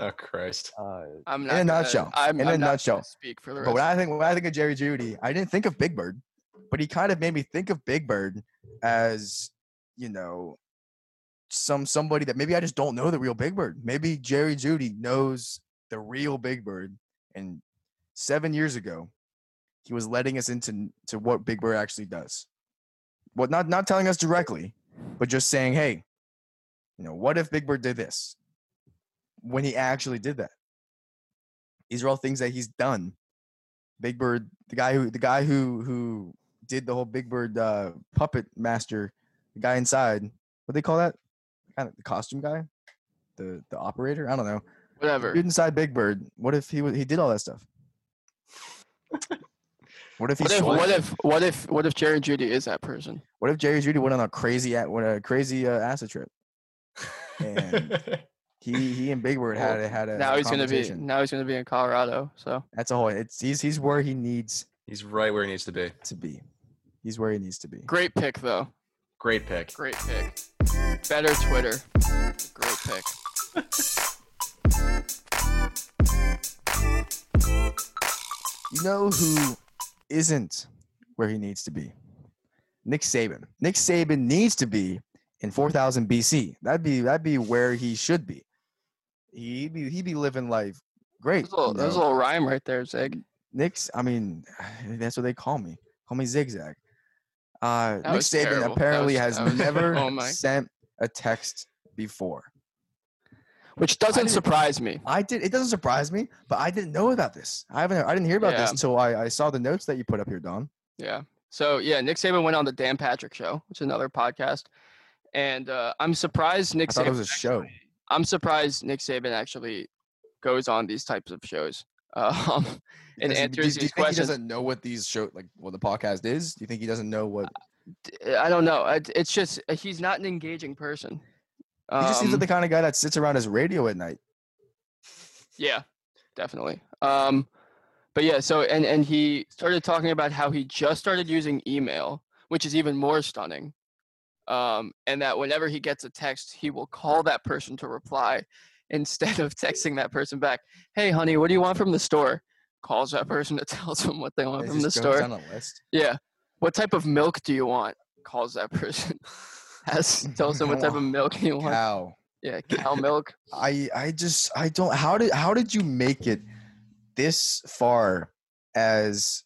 Oh Christ! uh I'm not in a gonna- nutshell, I'm, in I'm a not nutshell. Speak for the but when I think when I think of Jerry Jeudy I didn't think of Big Bird but he kind of made me think of Big Bird as you know some somebody that maybe I just don't know the real Big Bird maybe Jerry Jeudy knows the real Big Bird and seven years ago he was letting us into to what Big Bird actually does. Well, not not telling us directly, but just saying, hey, you know, what if Big Bird did this? When he actually did that. These are all things that he's done. Big Bird, the guy who the guy who who did the whole Big Bird uh, puppet master, the guy inside, what do they call that? Kind of the costume guy, the the operator. I don't know. Whatever. Dude inside Big Bird. What if he was he did all that stuff? What if he What if, what if what if what if Jerry Jeudy is that person? What if Jerry Jeudy went on a crazy a- went a crazy uh, acid trip? And He he and Big Bird had Well, a had a now a he's gonna be now he's gonna be in Colorado. So That's a whole. It's he's he's where he needs He's right where he needs to be. to be. He's where he needs to be. great pick though. Great pick. Great pick. Better Twitter. Great pick. You know who isn't where he needs to be? Nick Saban. Nick Saban needs to be in 4000 BC. That'd be that'd be where he should be. He'd be he'd be living life great. There's a little, you there's a little rhyme right there, Zig. Nick's, I mean, that's what they call me. Call me Zigzag. Uh, Nick Saban terrible. Apparently was- has was- never oh sent a text before. Which doesn't surprise me. I did. It doesn't surprise me, but I didn't know about this. I haven't. I didn't hear about this until I, I saw the notes that you put up here, Don. Yeah. So yeah, Nick Saban went on the Dan Patrick Show, which is another podcast, and uh, I'm surprised Nick I thought Saban. it was a show. I'm surprised Nick Saban actually goes on these types of shows um, and answers do, do you these think questions. he doesn't know what these show like what the podcast is? Do you think he doesn't know what? I don't know. It's just uh, he's not an engaging person. He just seems Um, like the kind of guy that sits around his radio at night. Yeah, definitely. Um, but yeah, so and and he started talking about how he just started using email, which is even more stunning. Um, and that whenever he gets a text, he will call that person to reply instead of texting that person back. Hey, honey, what do you want from the store? Calls that person to tell them what they want It from the store. down a list. Yeah. What type of milk do you want? Calls that person. Has tells them what type of milk you want. Cow. Yeah, cow milk. I I just I don't how did how did you make it this far as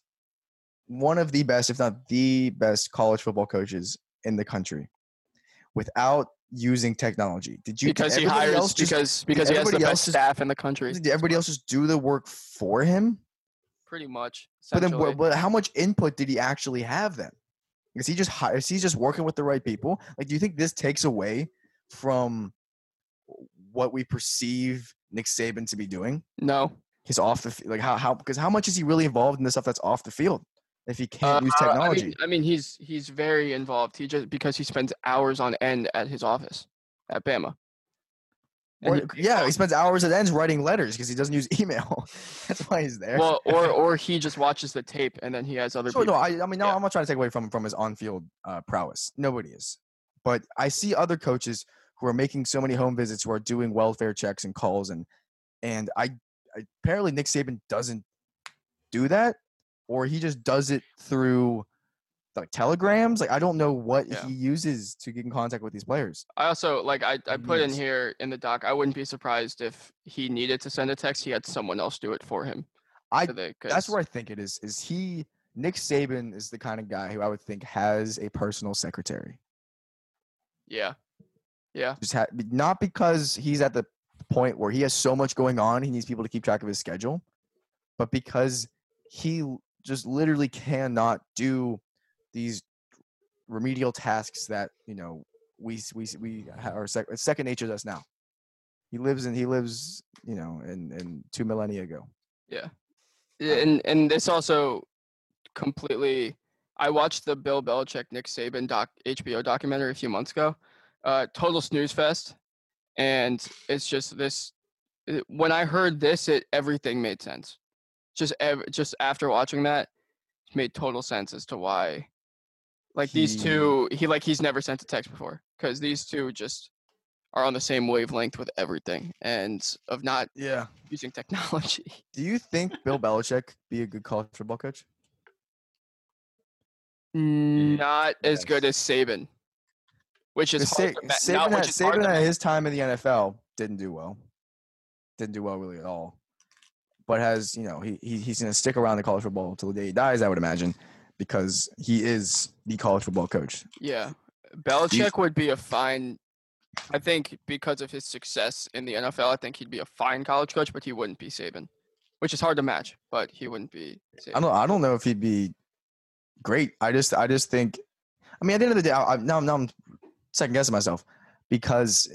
one of the best, if not the best, college football coaches in the country without using technology? Did you because he hires just- because because he has the best just- staff in the country. did everybody else just do the work for him? Pretty much. But then, but, but how much input did he actually have then? Is he just hi- is he just working with the right people? Like, do you think this takes away from what we perceive Nick Saban to be doing? no. He's off the like how how because how much is he really involved in the stuff that's off the field if he can't use Uh, technology? I mean, I mean, he's he's very involved. He just because he spends hours on end at his office at Bama. Or- he- yeah, he spends hours at ends writing letters because he doesn't use email. that's why he's there. well, or or he just watches the tape and then he has other Sure, people. no, I, I mean, no, Yeah. I'm not trying to take away from from his on-field uh, prowess. Nobody is, but I see other coaches who are making so many home visits, who are doing welfare checks and calls, and and I, I apparently Nick Saban doesn't do that, or he just does it through like telegrams. Like I don't know what Yeah. he uses to get in contact with these players. I also like I, I put in here in the doc. I wouldn't be surprised if he needed to send a text. He had someone else do it for him. I so they- that's where I think it is. Is he Nick Saban is the kind of guy who I would think has a personal secretary. Yeah, yeah, just ha- not because he's at the point where he has so much going on he needs people to keep track of his schedule but because he just literally cannot do these remedial tasks that you know we we we are sec- second nature to us now he lives in he lives you know in in two millennia ago yeah. And and this also completely. I watched the Bill Belichick Nick Saban doc HBO documentary a few months ago. Uh, total snooze fest, and it's just this. When I heard this, it everything made sense. Just ev- just after watching that, it made total sense as to why. Like these two, he like he's never sent a text before because these two just are on the same wavelength with everything and of not yeah using technology. do you think bill belichick be a good college football coach mm, Not as good as Saban, which is Because hard Saban, not- at, which is hard Saban at his time in the NFL didn't do well. Didn't do well really at all. But has you know he, he he's going to stick around the college football until the day he dies, I would imagine, because he is the college football coach. Yeah, Belichick would be a fine. I think because of his success in the NFL, I think he'd be a fine college coach, but he wouldn't be Saban, which is hard to match. But he wouldn't be. Saban. I don't I don't know if he'd be great. I just I just think, I mean, at the end of the day, I, I, now now I'm second guessing myself because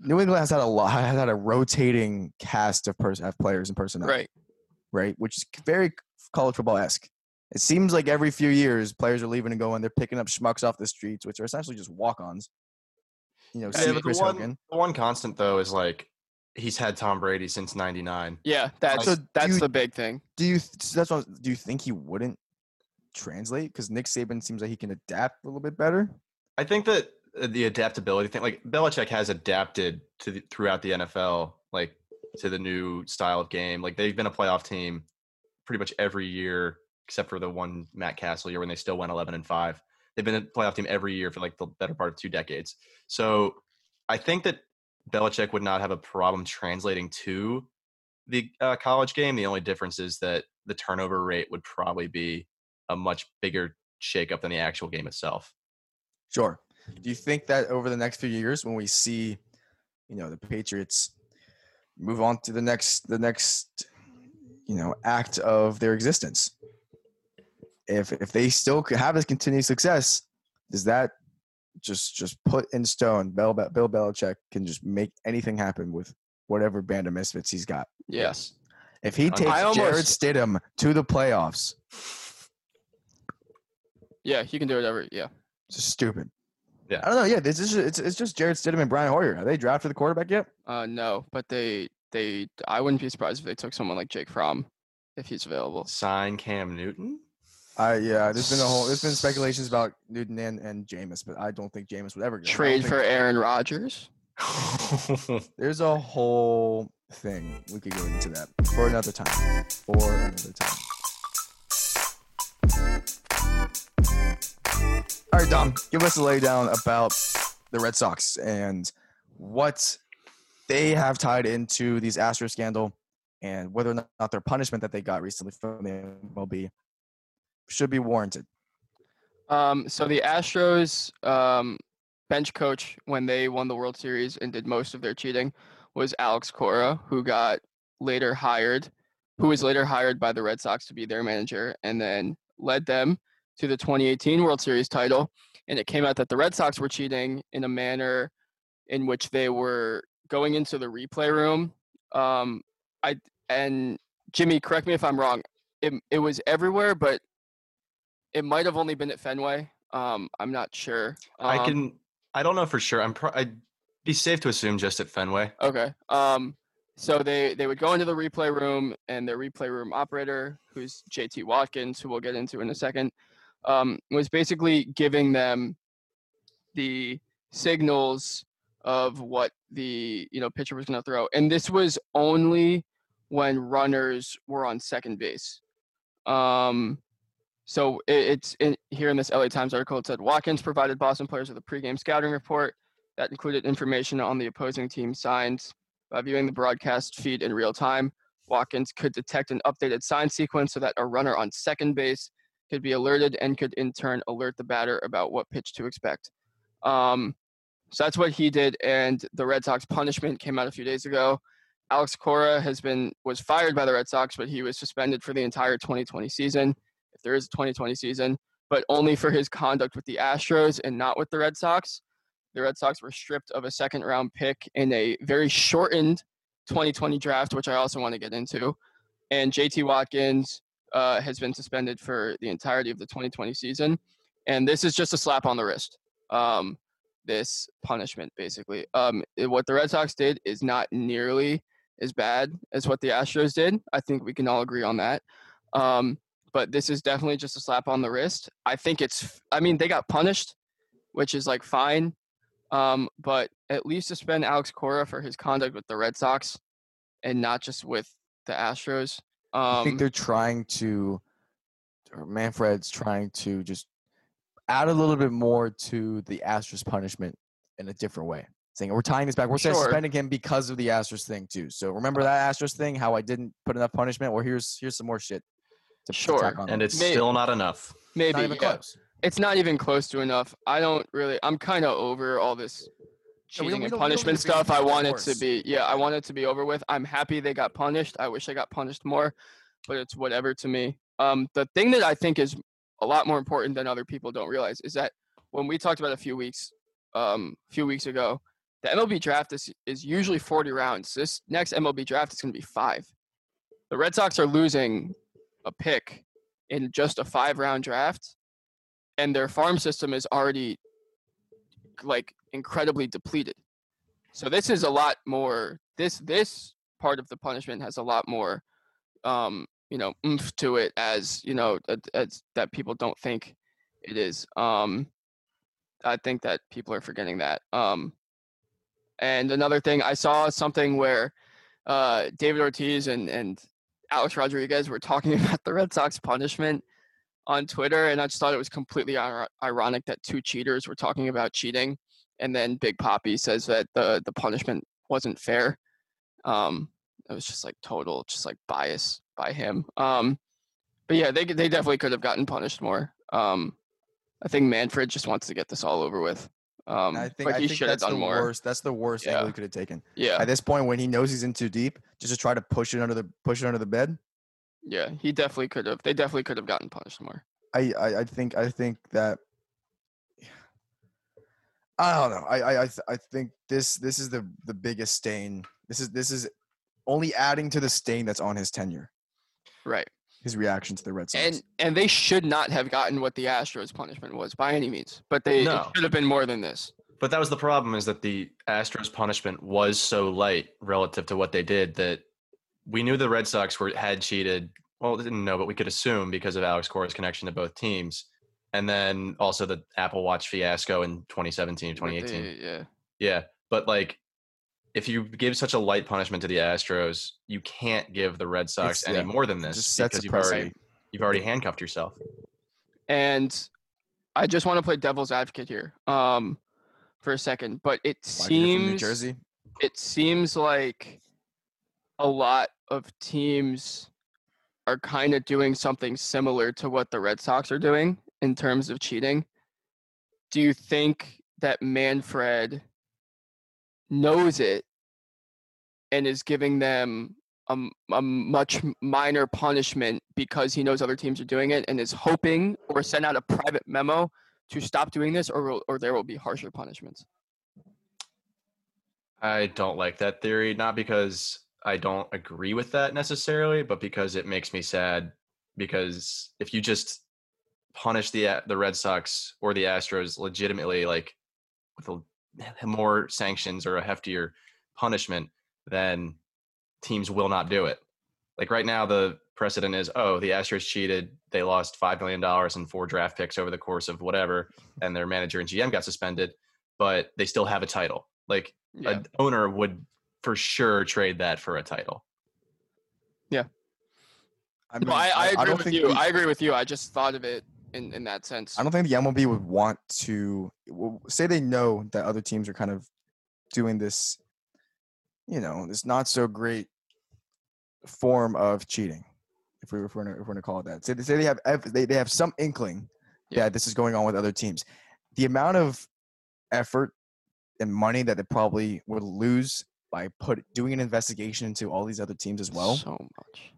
New England has had a lot has had a rotating cast of pers- of players and personnel. Right. right? Which is very college football esque. It seems like every few years, players are leaving and going. They're picking up schmucks off the streets, which are essentially just walk ons. You know, Yeah, see the Chris one, Hogan. the one constant though is like he's had Tom Brady since '99. Yeah, that's So that's you- the big thing. Do you th- so that's what, do you think he wouldn't translate? Because Nick Saban seems like he can adapt a little bit better. I think that the adaptability thing. Like Belichick has adapted to the, throughout the NFL, like to the new style of game. Like they've been a playoff team pretty much every year, except for the one Matt Cassel year when they still went 11 and five. They've been a playoff team every year for like the better part of two decades. So I think that Belichick would not have a problem translating to the uh, college game. The only difference is that the turnover rate would probably be a much bigger shakeup than the actual game itself. Sure. Do you think that over the next few years, when we see, you know, the Patriots move on to the next the next, you know, act of their existence, if if they still have this continued success, does that just just put in stone? Bill Bill Belichick can just make anything happen with whatever band of misfits he's got. Yes. If he takes almost- Jarrett Stidham to the playoffs, Yeah, he can do whatever. Yeah. it's just stupid. Yeah. I don't know. Yeah, this is it's it's just Jarrett Stidham and Brian Hoyer. Are they drafted the quarterback yet? Uh, no, but they they I wouldn't be surprised if they took someone like Jake Fromm if he's available. Sign Cam Newton. I yeah, there's been a whole there's been speculations about Newton and, and Jameis, but I don't think Jameis would ever go. I Trade for Aaron Rodgers. There's a whole thing. We could go into that for another time. For another time. All right, Dom, give us a laydown about the Red Sox and what they have tied into these Astros scandal and whether or not their punishment that they got recently from the MLB should be warranted. Um, so the Astros um, bench coach when they won the World Series and did most of their cheating was Alex Cora, who got later hired, who was later hired by the Red Sox to be their manager, and then led them to the 2018 World Series title. And it came out that the Red Sox were cheating in a manner in which they were going into the replay room. Um, I and Jimmy, correct me if I'm wrong. It it was everywhere, but it might have only been at Fenway. Um, I'm not sure. I Um, can. I don't know for sure. I'm. Pro- I'd be safe to assume just at Fenway. Okay. Um, so they they would go into the replay room, and their replay room operator, who's JT Watkins, who we'll get into in a second, um, was basically giving them the signals of what the you know pitcher was going to throw, and this was only when runners were on second base. Um, so it, it's in, here in this LA Times article. It said Watkins provided Boston players with a pregame scouting report that included information on the opposing team signs. By viewing the broadcast feed in real time, Watkins could detect an updated sign sequence so that a runner on second base could be alerted and could in turn alert the batter about what pitch to expect. Um, so that's what he did, and the Red Sox punishment came out a few days ago. Alex Cora has been was fired by the Red Sox, but he was suspended for the entire 2020 season, if there is a 2020 season, but only for his conduct with the Astros and not with the Red Sox the Red Sox were stripped of a second round pick in a very shortened 2020 draft, which I also want to get into. And JT Watkins uh, has been suspended for the entirety of the 2020 season. And this is just a slap on the wrist. Um, this punishment, basically. Um, what the Red Sox did is not nearly as bad as what the Astros did. I think we can all agree on that. Um, but this is definitely just a slap on the wrist. I think it's, I mean, they got punished, which is like fine. Um, but at least suspend Alex Cora for his conduct with the Red Sox and not just with the Astros. I think Um, they're trying to, or Manfred's trying to just add a little bit more to the Astros punishment in a different way. Saying we're tying this back. We're Sure. suspending him because of the Astros thing too. So remember that Astros thing? How I didn't put enough punishment. Well, here's here's some more shit. To, to Sure. on And them. it's May- still not enough. maybe not even yeah. close. it's not even close to enough. I don't really. I'm kind of over all this We cheating we and we don't punishment need to be- stuff. I want it to be. Yeah, I want it to be over with. I'm happy they got punished. I wish I got punished more, but it's whatever to me. Um, the thing that I think is a lot more important than other people don't realize is that when we talked about a few weeks, um, a few weeks ago, the MLB draft is is usually 40 rounds. This next MLB draft is going to be five. The Red Sox are losing a pick in just a five round draft, and their farm system is already like incredibly depleted. So this is a lot more. This this part of the punishment has a lot more, um, you know, oomph to it as you know as, that people don't think it is. Um, I think that people are forgetting that. Um, and another thing, I saw something where uh, David Ortiz and and Alex Rodriguez were talking about the Red Sox punishment on Twitter, and I just thought it was completely ir- ironic that two cheaters were talking about cheating, and then Big Poppy says that the the punishment wasn't fair. Um, it was just like total, just like bias by him. Um, but yeah, they they definitely could have gotten punished more. Um, I think Manfred just wants to get this all over with. Um, I think but I he think should have done more. worst. That's the worst angle Yeah. he could have taken. Yeah, At this point, when he knows he's in too deep, just to try to push it under the push it under the bed. Yeah, he definitely could have. They definitely could have gotten punished more. I, I, I think I think that I don't know. I I I, th- I think this this is the the biggest stain. This is this is only adding to the stain that's on his tenure. Right. His reaction to the Red Sox. And and they should not have gotten what the Astros punishment was by any means. But they it No. should have been more than this. But that was the problem is that the Astros punishment was so light relative to what they did that we knew the Red Sox were had cheated. Well, didn't know, but we could assume because of Alex Cora's connection to both teams. And then also the Apple Watch fiasco in 2017 with 2018. the- yeah. Yeah, but like if you give such a light punishment to the Astros, you can't give the Red Sox It's- any yeah, more than this just because a you've already precedent. you've already handcuffed yourself. And I just want to play devil's advocate here. Um for a second. But it Why get it from New seems Jersey. it seems like a lot of teams are kind of doing something similar to what the Red Sox are doing in terms of cheating. Do you think that Manfred knows it and is giving them a, a much minor punishment because he knows other teams are doing it and is hoping or send out a private memo to stop doing this or or there will be harsher punishments? I don't like that theory, not because I don't agree with that necessarily, but because it makes me sad. Because if you just punish the uh, the Red Sox or the Astros legitimately, like with a, more sanctions or a heftier punishment, then teams will not do it. Like right now, the precedent is, oh, the Astros cheated. They lost five million dollars and four draft picks over the course of whatever, and their manager and GM got suspended, but they still have a title. Like Yeah. an owner would for sure trade that for a title. I, No, mean, I, I agree with you. the- I agree with you. I just thought of it in, in that sense. I don't think the MLB would want to say they know that other teams are kind of doing this, you know, this not so great form of cheating. If we if we're we're gonna call it that, say they say they have they, they have some inkling Yeah. that this is going on with other teams. The amount of effort and money that they probably would lose by put doing an investigation into all these other teams as well. so much.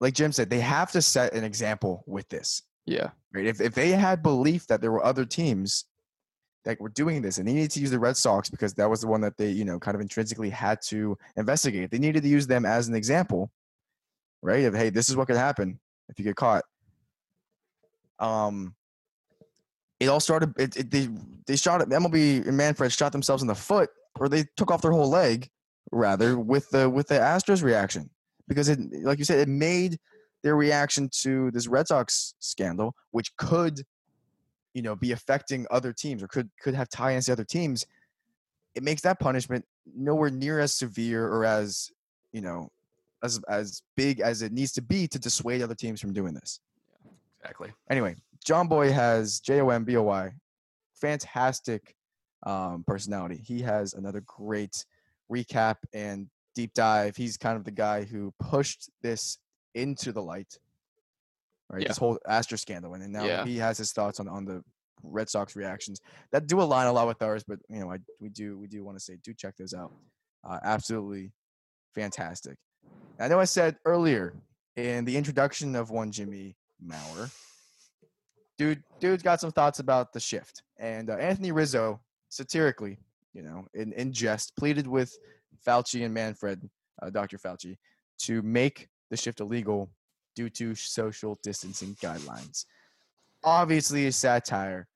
Like Jim said, they have to set an example with this. Yeah. Right? If if they had belief that there were other teams that were doing this, and they needed to use the Red Sox because that was the one that they, you know, kind of intrinsically had to investigate. They needed to use them as an example, right? Of hey, this is what could happen if you get caught. Um, it all started. It, it, they they shot MLB and Manfred shot themselves in the foot, or they took off their whole leg, rather with the with the Astros reaction because it, like you said, it made their reaction to this Red Sox scandal, which could, you know, be affecting other teams or could could have tie-ins to other teams. It makes that punishment nowhere near as severe or as, you know, as as big as it needs to be to dissuade other teams from doing this. Exactly. Anyway, Jomboy has J O M B O Y, fantastic um, personality. He has another great recap and deep dive. He's kind of the guy who pushed this into the light, right? Yeah. This whole Astor scandal, and now Yeah. he has his thoughts on on the Red Sox reactions that do align a lot with ours. But you know, I we do we do want to say do check those out. Uh, absolutely fantastic. I know I said earlier in the introduction of one Jimmy Maurer, dude, dude's got some thoughts about the shift, and uh, Anthony Rizzo satirically, you know, in in jest, pleaded with Fauci and Manfred, uh, Dr. Fauci, to make the shift illegal due to social distancing guidelines. Obviously, a satire,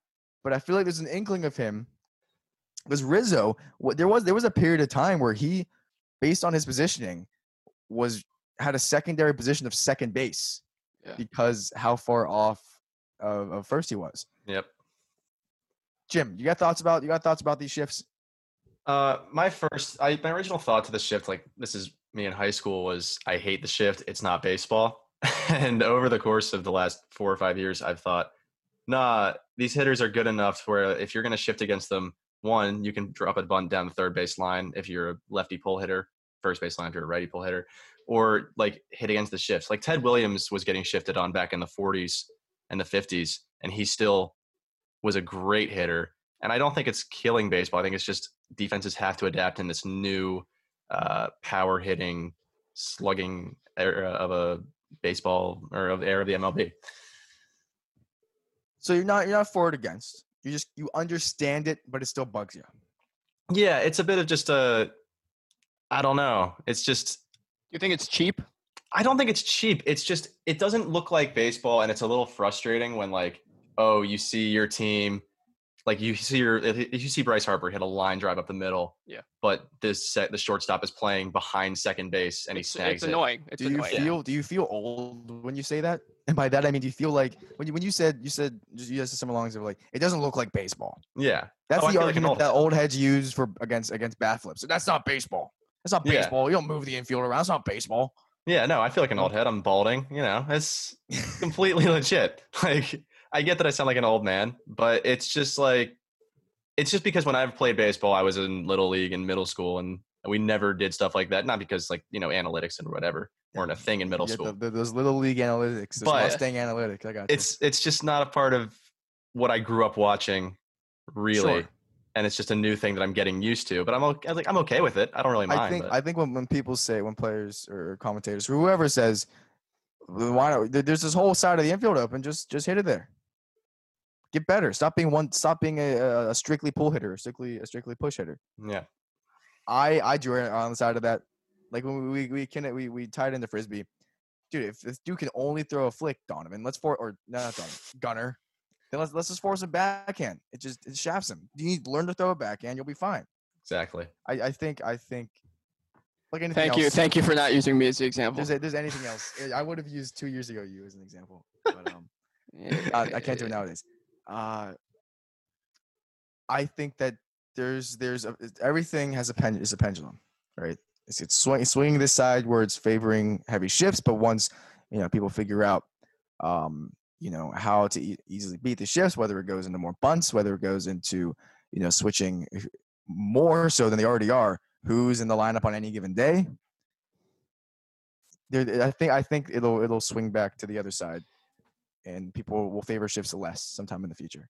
but I feel like there's an inkling of him because Rizzo, what there was there was a period of time where he, based on his positioning, was had a secondary position of second base Yeah. because how far off of, of first he was. Yep. Jim, you got thoughts about you got thoughts about these shifts? Uh, my first, I my original thought to the shift, like this is me in high school, was I hate the shift. It's not baseball. and over the course of the last four or five years, I've thought, nah, these hitters are good enough where if you're going to shift against them, one, you can drop a bunt down the third base line if you're a lefty pull hitter, first base line if you're a righty pull hitter, or like hit against the shifts. Like Ted Williams was getting shifted on back in the 40s and the 50s, and he still was a great hitter. And I don't think it's killing baseball. I think it's just defenses have to adapt in this new uh, power hitting, slugging era of a baseball or of the era of the MLB. So you're not you're not for it against. You just you understand it, but it still bugs you. Yeah, it's a bit of just a. I don't know. It's just. You think it's cheap? I don't think it's cheap. It's just it doesn't look like baseball, and it's a little frustrating when like, oh, you see your team like you see your if you see Bryce Harper hit a line drive up the middle. Yeah. But this set the shortstop is playing behind second base and he It's, snags it's it. annoying. It's do you annoying. feel do you feel old when you say that? And by that I mean do you feel like when you when you said you said just you said some along of like it doesn't look like baseball. Yeah. That's Oh, the feel like old that old heads use for against against bat flips. That's not baseball. That's not Yeah. baseball. You don't move the infield around. That's not baseball. Yeah, no, I feel like an old head. I'm balding, you know. It's completely legit. Like I get that I sound like an old man, but it's just like it's just because when I've played baseball, I was in little league in middle school and we never did stuff like that. Not because like, you know, analytics and whatever weren't a thing in middle get school. the- the- those little league analytics, those But- Mustang analytics. I got you. it's it's just not a part of what I grew up watching, really. Sure. And it's just a new thing that I'm getting used to. But I'm okay, like I'm okay with it. I don't really mind. I think but- I think when, when people say when players or commentators or whoever says why don't there's this whole side of the infield open just just hit it there. Get better. Stop being one. Stop being a, a- a strictly pull hitter, strictly a strictly push hitter. yeah, I I drew it on the side of that. Like when we we we can we we tied into frisbee, dude. If this dude can only throw a flick, Donovan, let's for or no, not Donovan, Gunner. Then let's let's just force a backhand. It just it shafts him. You need to learn to throw a backhand. You'll be fine. exactly. I I think I think. Like anything Thank you. Thank you for not using me as the example. there's, there's anything else, I would have used two years ago you as an example, but um, I, I can't do it nowadays. Uh, I think that there's there's a, everything has a pen is a pendulum, right? It's it's swing, swinging this side where it's favoring heavy shifts, but once you know people figure out, um, you know how to e- easily beat the shifts, whether it goes into more bunts, whether it goes into you know switching more so than they already are, who's in the lineup on any given day. I think I think it'll it'll swing back to the other side, and people will favor shifts less sometime in the future.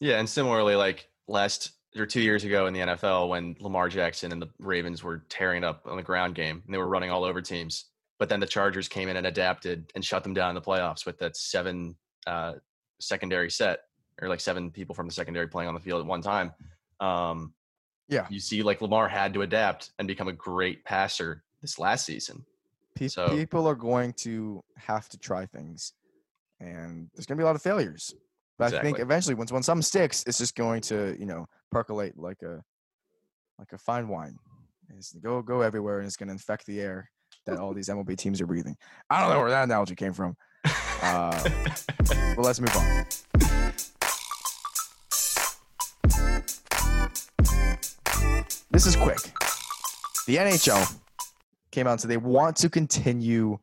Yeah, and similarly, like last or two years ago in the NFL, when Lamar Jackson and the Ravens were tearing up on the ground game and they were running all over teams, but then the Chargers came in and adapted and shut them down in the playoffs with that seven uh, secondary set or like seven people from the secondary playing on the field at one time. Um, Yeah. you see, like Lamar had to adapt and become a great passer this last season. Pe- So- people are going to have to try things, and there's going to be a lot of failures. But I think eventually, once when something sticks, it's just going to you know percolate like a like a fine wine. It's go go everywhere, and it's going to infect the air that all these MLB teams are breathing. I don't know where that analogy came from. Uh, but let's move on. This is quick. The NHL came out and said they want to continue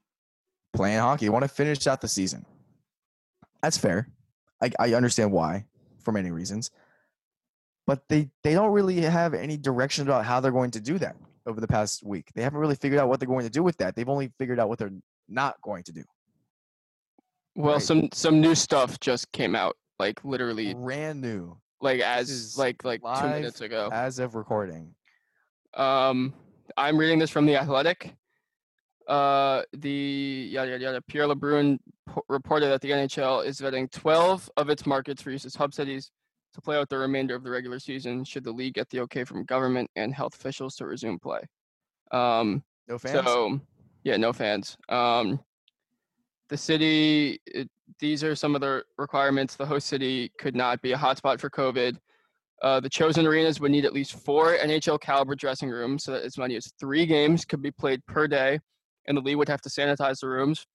playing hockey. They want to finish out the season. That's fair. I, I understand why, for many reasons. But they, they don't really have any direction about how they're going to do that over the past week. They haven't really figured out what they're going to do with that. They've only figured out what they're not going to do. Well, Right. some some new stuff just came out, like literally, Brand new like as like like two minutes ago. as of recording. Um, I'm reading this from the Athletic. Uh, the yada yada yada. Pierre LeBrun po- reported that the NHL is vetting 12 of its markets for use as hub cities to play out the remainder of the regular season. Should the league get the okay from government and health officials to resume play? Um, No fans? so yeah, no fans. Um, the city. It, these are some of the requirements. The host city could not be a hotspot for COVID. Uh, the chosen arenas would need at least four NHL caliber dressing rooms, so that as many as three games could be played per day, and the league would have to sanitize the rooms.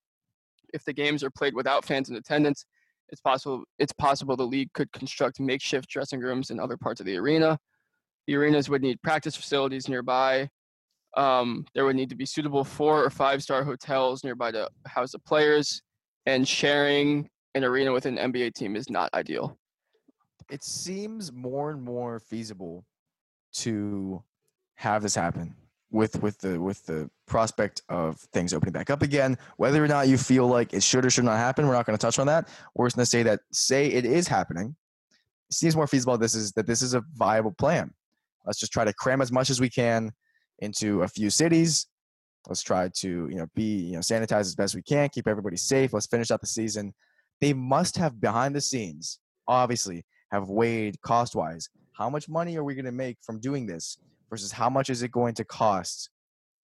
If the games are played without fans in attendance, It's possible it's possible the league could construct makeshift dressing rooms in other parts of the arena. The arenas would need practice facilities nearby. Um, there would need to be suitable four or five star hotels nearby to house the players, and sharing an arena with an NBA team is not ideal. It seems more and more feasible to have this happen with with the with the prospect of things opening back up again. Whether or not you feel like it should or should not happen, we're not going to touch on that. We're just going to say that say it is happening. It seems more feasible. This is that this is a viable plan. Let's just try to cram as much as we can into a few cities. Let's try to you know be you know sanitize as best we can, keep everybody safe. Let's finish out the season. They must have behind the scenes, obviously, have weighed cost wise. How much money are we going to make from doing this? Versus how much is it going to cost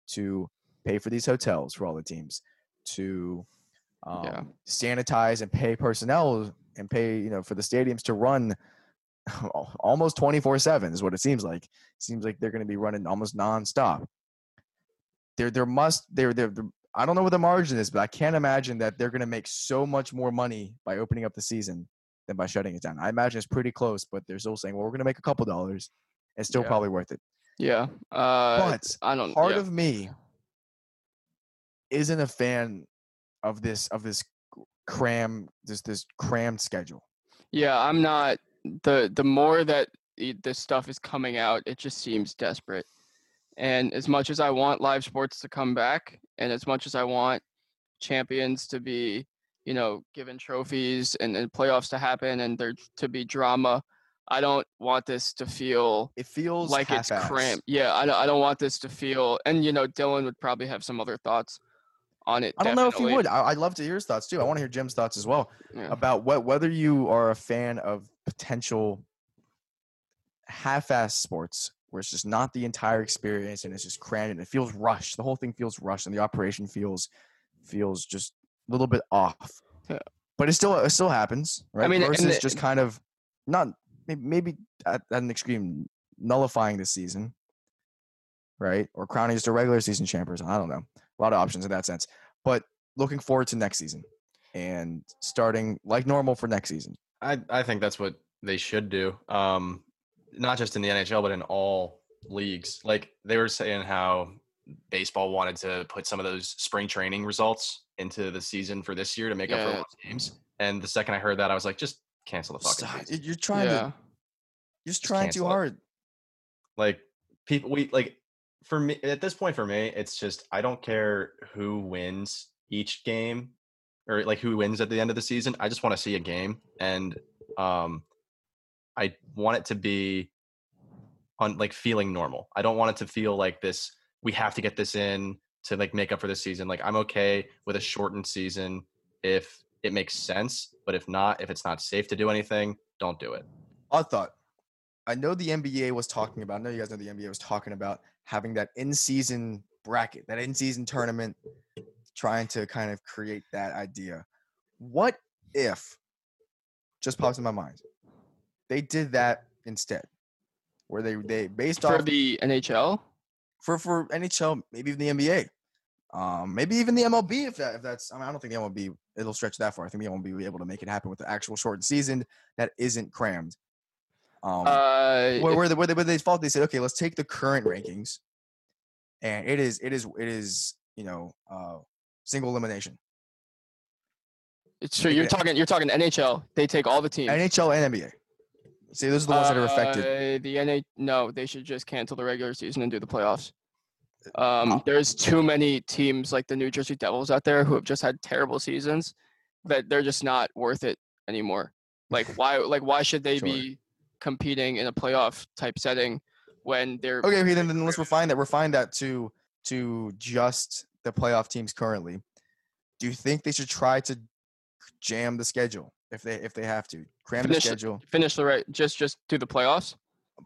to pay for these hotels for all the teams to um, Yeah. sanitize and pay personnel and pay you know for the stadiums to run almost 24 7 is what it seems like seems like they're going to be running almost nonstop there there must there there there- I don't know what the margin is, but I can't imagine that they're going to make so much more money by opening up the season than by shutting it down. I imagine it's pretty close, but they're still saying, well, we're going to make a couple dollars. It's still Yeah. probably worth it. Yeah. Uh, But I don't. part yeah. of me isn't a fan of this of this cram this this crammed schedule. Yeah, I'm not the the more that this stuff is coming out, it just seems desperate. And as much as I want live sports to come back, and as much as I want champions to be, you know, given trophies and, and playoffs to happen and there to be drama, I don't want this to feel It feels like it's cramped. Yeah, I don't, I don't want this to feel. And you know, Dylan would probably have some other thoughts on it. I don't know if you would. I, I'd love to hear his thoughts too. I want to hear Jim's thoughts as well Yeah. about what whether you are a fan of potential half-ass sports where it's just not the entire experience and it's just crammed and it feels rushed. The whole thing feels rushed and the operation feels feels just a little bit off. Yeah. But it still it still happens, right? mean, versus the- just kind of not maybe, maybe at, at an extreme nullifying the season, right? Or crowning just a regular season champions. I don't know. A lot of options in that sense. But looking forward to next season and starting like normal for next season. I I think that's what they should do. Um, not just in the NHL, but in all leagues. Like they were saying how baseball wanted to put some of those spring training results into the season for this year to make up for Yeah. lost games. And the second I heard that, I was like, just cancel the fucking Stop. season. You're trying yeah. to you're just trying too cancel it. hard. Like people, we like for me at this point for me, it's just I don't care who wins each game or like who wins at the end of the season. I just want to see a game, and um, I want it to be on like feeling normal. I don't want it to feel like this. We have to get this in to like make up for this season. Like I'm okay with a shortened season if it makes sense, but if not, if it's not safe to do anything, don't do it. Odd thought. I know the NBA was talking about. I know you guys know the NBA was talking about having that in-season bracket, that in-season tournament, trying to kind of create that idea. What if? Just pops in my mind. They did that instead, where they they based For off the NHL, for for NHL, maybe even the NBA, um, maybe even the MLB. If that if that's, I mean, I don't think the MLB it'll stretch that far. I think the MLB will be able to make it happen with the actual shortened season that isn't crammed. Um, uh, where, where, they, where, they, where they fault, they said, okay, let's take the current rankings, and it is it is it is you know uh, single elimination. it's make you're talking you're talking NHL. They take all the teams. NHL and NBA. See, those are the ones that are affected. Uh, the NA no, they should just cancel the regular season and do the playoffs. Um, Oh. there's too many teams like the New Jersey Devils out there who have just had terrible seasons that they're just not worth it anymore. Like why like why should they Sure. be competing in a playoff type setting when they're Okay, okay, then, then let's refine that. Refine that to to just the playoff teams currently. Do you think they should try to jam the schedule if they if they have to cram Finish the schedule finish the right just just do the playoffs?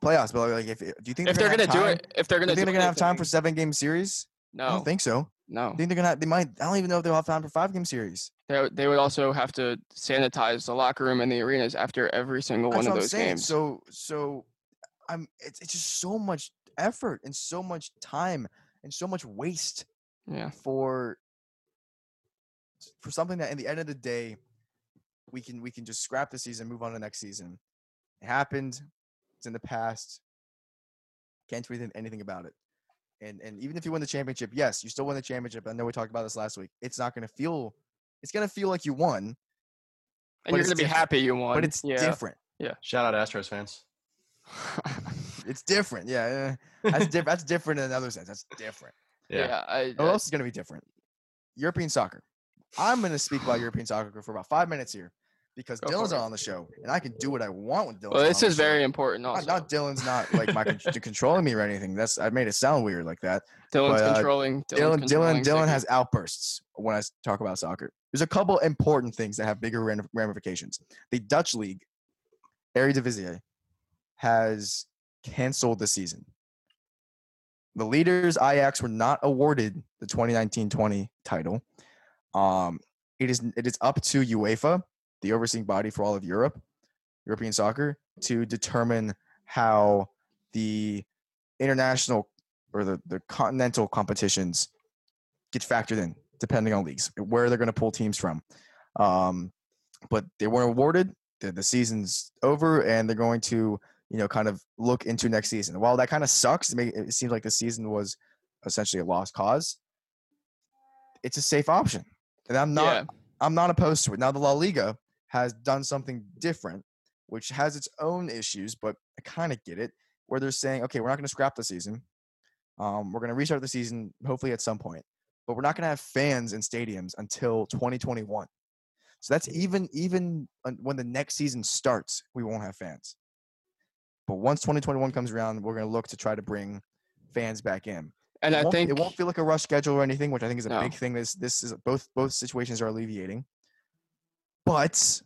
Playoffs? But like, if do you think If they're gonna have do it, if they're gonna you think do they're gonna have time for seven game series? No, I don't think so. no. I think they're gonna. They might. I don't even know if they'll have time for five game series. They, they would also have to sanitize the locker room and the arenas after every single That's one of what I'm those saying. games. So so, I'm. It's it's just so much effort and so much time and so much waste yeah. for for something that, in the end of the day, we can we can just scrap the season, move on to the next season. It happened. It's in the past. Can't do anything, anything about it. And and even if you win the championship, yes, you still win the championship. I know we talked about this last week. It's not going to feel. It's going to feel like you won, and you're gonna be different. happy you won. but it's yeah. different. Yeah. Shout out Astros fans. It's different. Yeah, yeah. that's different. That's different in another sense. That's different. Yeah. yeah, I, What I- else is going to be different? European soccer. I'm going to speak about European soccer for about five minutes here because Go Dylan's not on the show, and I can do what I want with Dylan. well, this is very important. Not, Also, not Dylan's not like my controlling me or anything. That's I made it sound weird like that. Dylan's but, uh, controlling. Dylan's Dylan, Dylan, controlling Dylan Ziggy. has outbursts when I talk about soccer. There's a couple important things that have bigger ramifications. The Dutch league, Eredivisie, has canceled the season. The leaders, Ajax, were not awarded the 2019-20 title. Um, it is it is up to UEFA, the overseeing body for all of Europe, European soccer, to determine how the international or the, the continental competitions get factored in depending on leagues where they're going to pull teams from. Um, but they weren't awarded the, the season's over and they're going to you know kind of look into next season. While that kind of sucks it, may, it seems like the season was essentially a lost cause it's a safe option and i'm not yeah, I'm not opposed to it. Now the La Liga has done something different, which has its own issues, but I kind of get it. Where they're saying, okay, we're not going to scrap the season. Um, we're going to restart the season hopefully at some point, but we're not going to have fans in stadiums until 2021. So that's even even when the next season starts, we won't have fans. But once 2021 comes around, we're going to look to try to bring fans back in and it I think it won't feel like a rush schedule or anything, which I think is a No. big thing. This this is both both situations are alleviating, but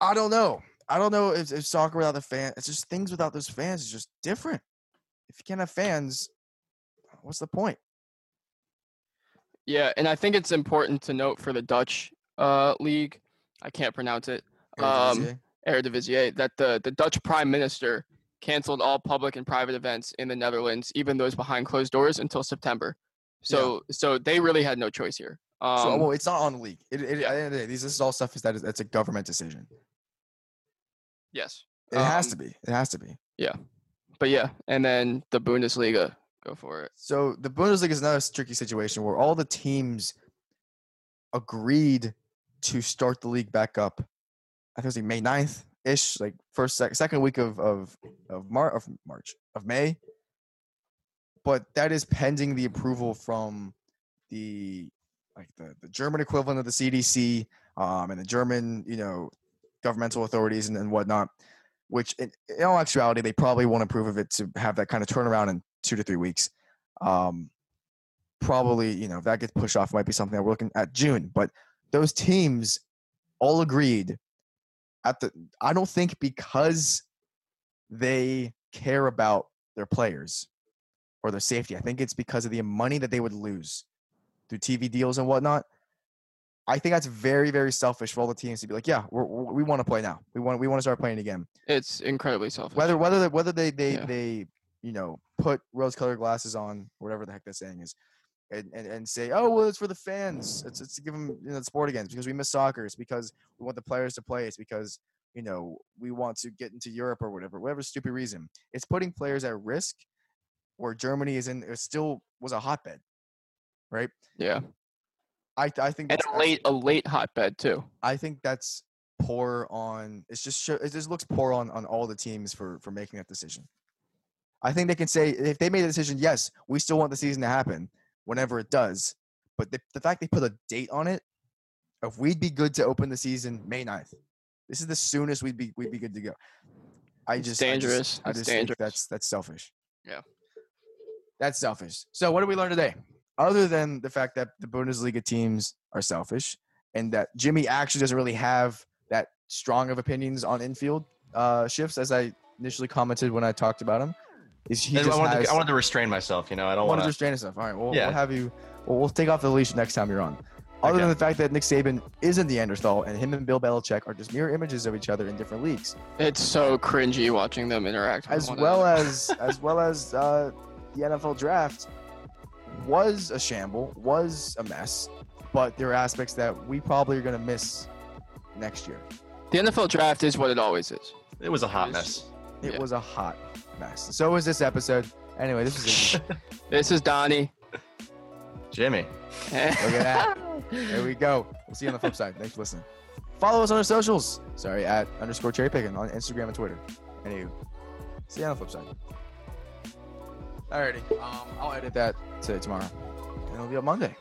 I don't know. I don't know if, if soccer without the fan. It's just things without those fans is just different. If you can't have fans, what's the point? yeah, and I think it's important to note for the Dutch uh, league. I can't pronounce it. Um, Eredivisie? Eredivisie, that the, the Dutch prime minister canceled all public and private events in the Netherlands, even those behind closed doors, until September. So so they really had no choice here. Um, so well, it's not on the league. It, it, yeah. the end of the day, these this is all stuff is that is, it's a government decision. yes, It has Um, to be. It has to be. Yeah, but yeah, and then the Bundesliga, go for it. So the Bundesliga is another tricky situation where all the teams agreed to start the league back up. I think it was like May 9th ish, like first sec- second week of of of, Mar- of March of May. But that is pending the approval from the like the, the German equivalent of the CDC um, and the German you know governmental authorities and, and whatnot. Which in, in all actuality they probably won't approve of it to have that kind of turnaround in two to three weeks. Um, probably, you know, if that gets pushed off, might be something that we're looking at June. But those teams all agreed at the. I don't think because they care about their players or their safety. I think it's because of the money that they would lose through TV deals and whatnot. I think that's very, very selfish for all the teams to be like, yeah, we're, we we want to play now. We want we want to start playing again It's incredibly selfish. whether whether they, whether they they Yeah. they you know put rose colored glasses on whatever the heck that saying is and, and, and say oh well it's for the fans it's, it's to give them you know the sport again it's because we miss soccer it's because we want the players to play it's because you know we want to get into europe or whatever whatever stupid reason it's putting players at risk where germany is in it still was a hotbed right yeah, i i think and that's, a late a late hotbed too. I think that's poor on. It's just show, it just looks poor on on all the teams for for making that decision. I think they can say if they made a decision, yes, we still want the season to happen whenever it does. But the, the fact they put a date on it, if we'd be good to open the season May 9th, this is the soonest we'd be we'd be good to go. I It's just I just- dangerous. I just, think dangerous. that's that's selfish. Yeah. That's selfish. So what did we learn today? Other than the fact that the Bundesliga teams are selfish and that Jimmy actually doesn't really have that strong of opinions on infield uh, shifts, as I initially commented when I talked about him. Is he And I wanted, has, to, I wanted to restrain myself. You know, I don't want to to. restrain himself. All right, we'll, Yeah. we'll have you. We'll, we'll take off the leash next time you're on. Other Okay. than the fact that Nick Saban is a Neanderthal and him and Bill Belichick are just mirror images of each other in different leagues, It's so cringy watching them interact. As well as as well as uh, the NFL draft was a shamble, was a mess, but there are aspects that we probably are going to miss next year. The NFL draft is what it always is. It was a hot It mess. It Yeah. was a hot mess. So was this episode. Anyway, this was This is Donnie. Jimmy. Look at that. There we go. We'll see you on the flip side. Thanks for listening. Follow us on our socials. Sorry, at underscore cherry picking on Instagram and Twitter. Anywho, see you on the flip side. Alrighty. Um, I'll edit that to tomorrow. And it'll be up Monday.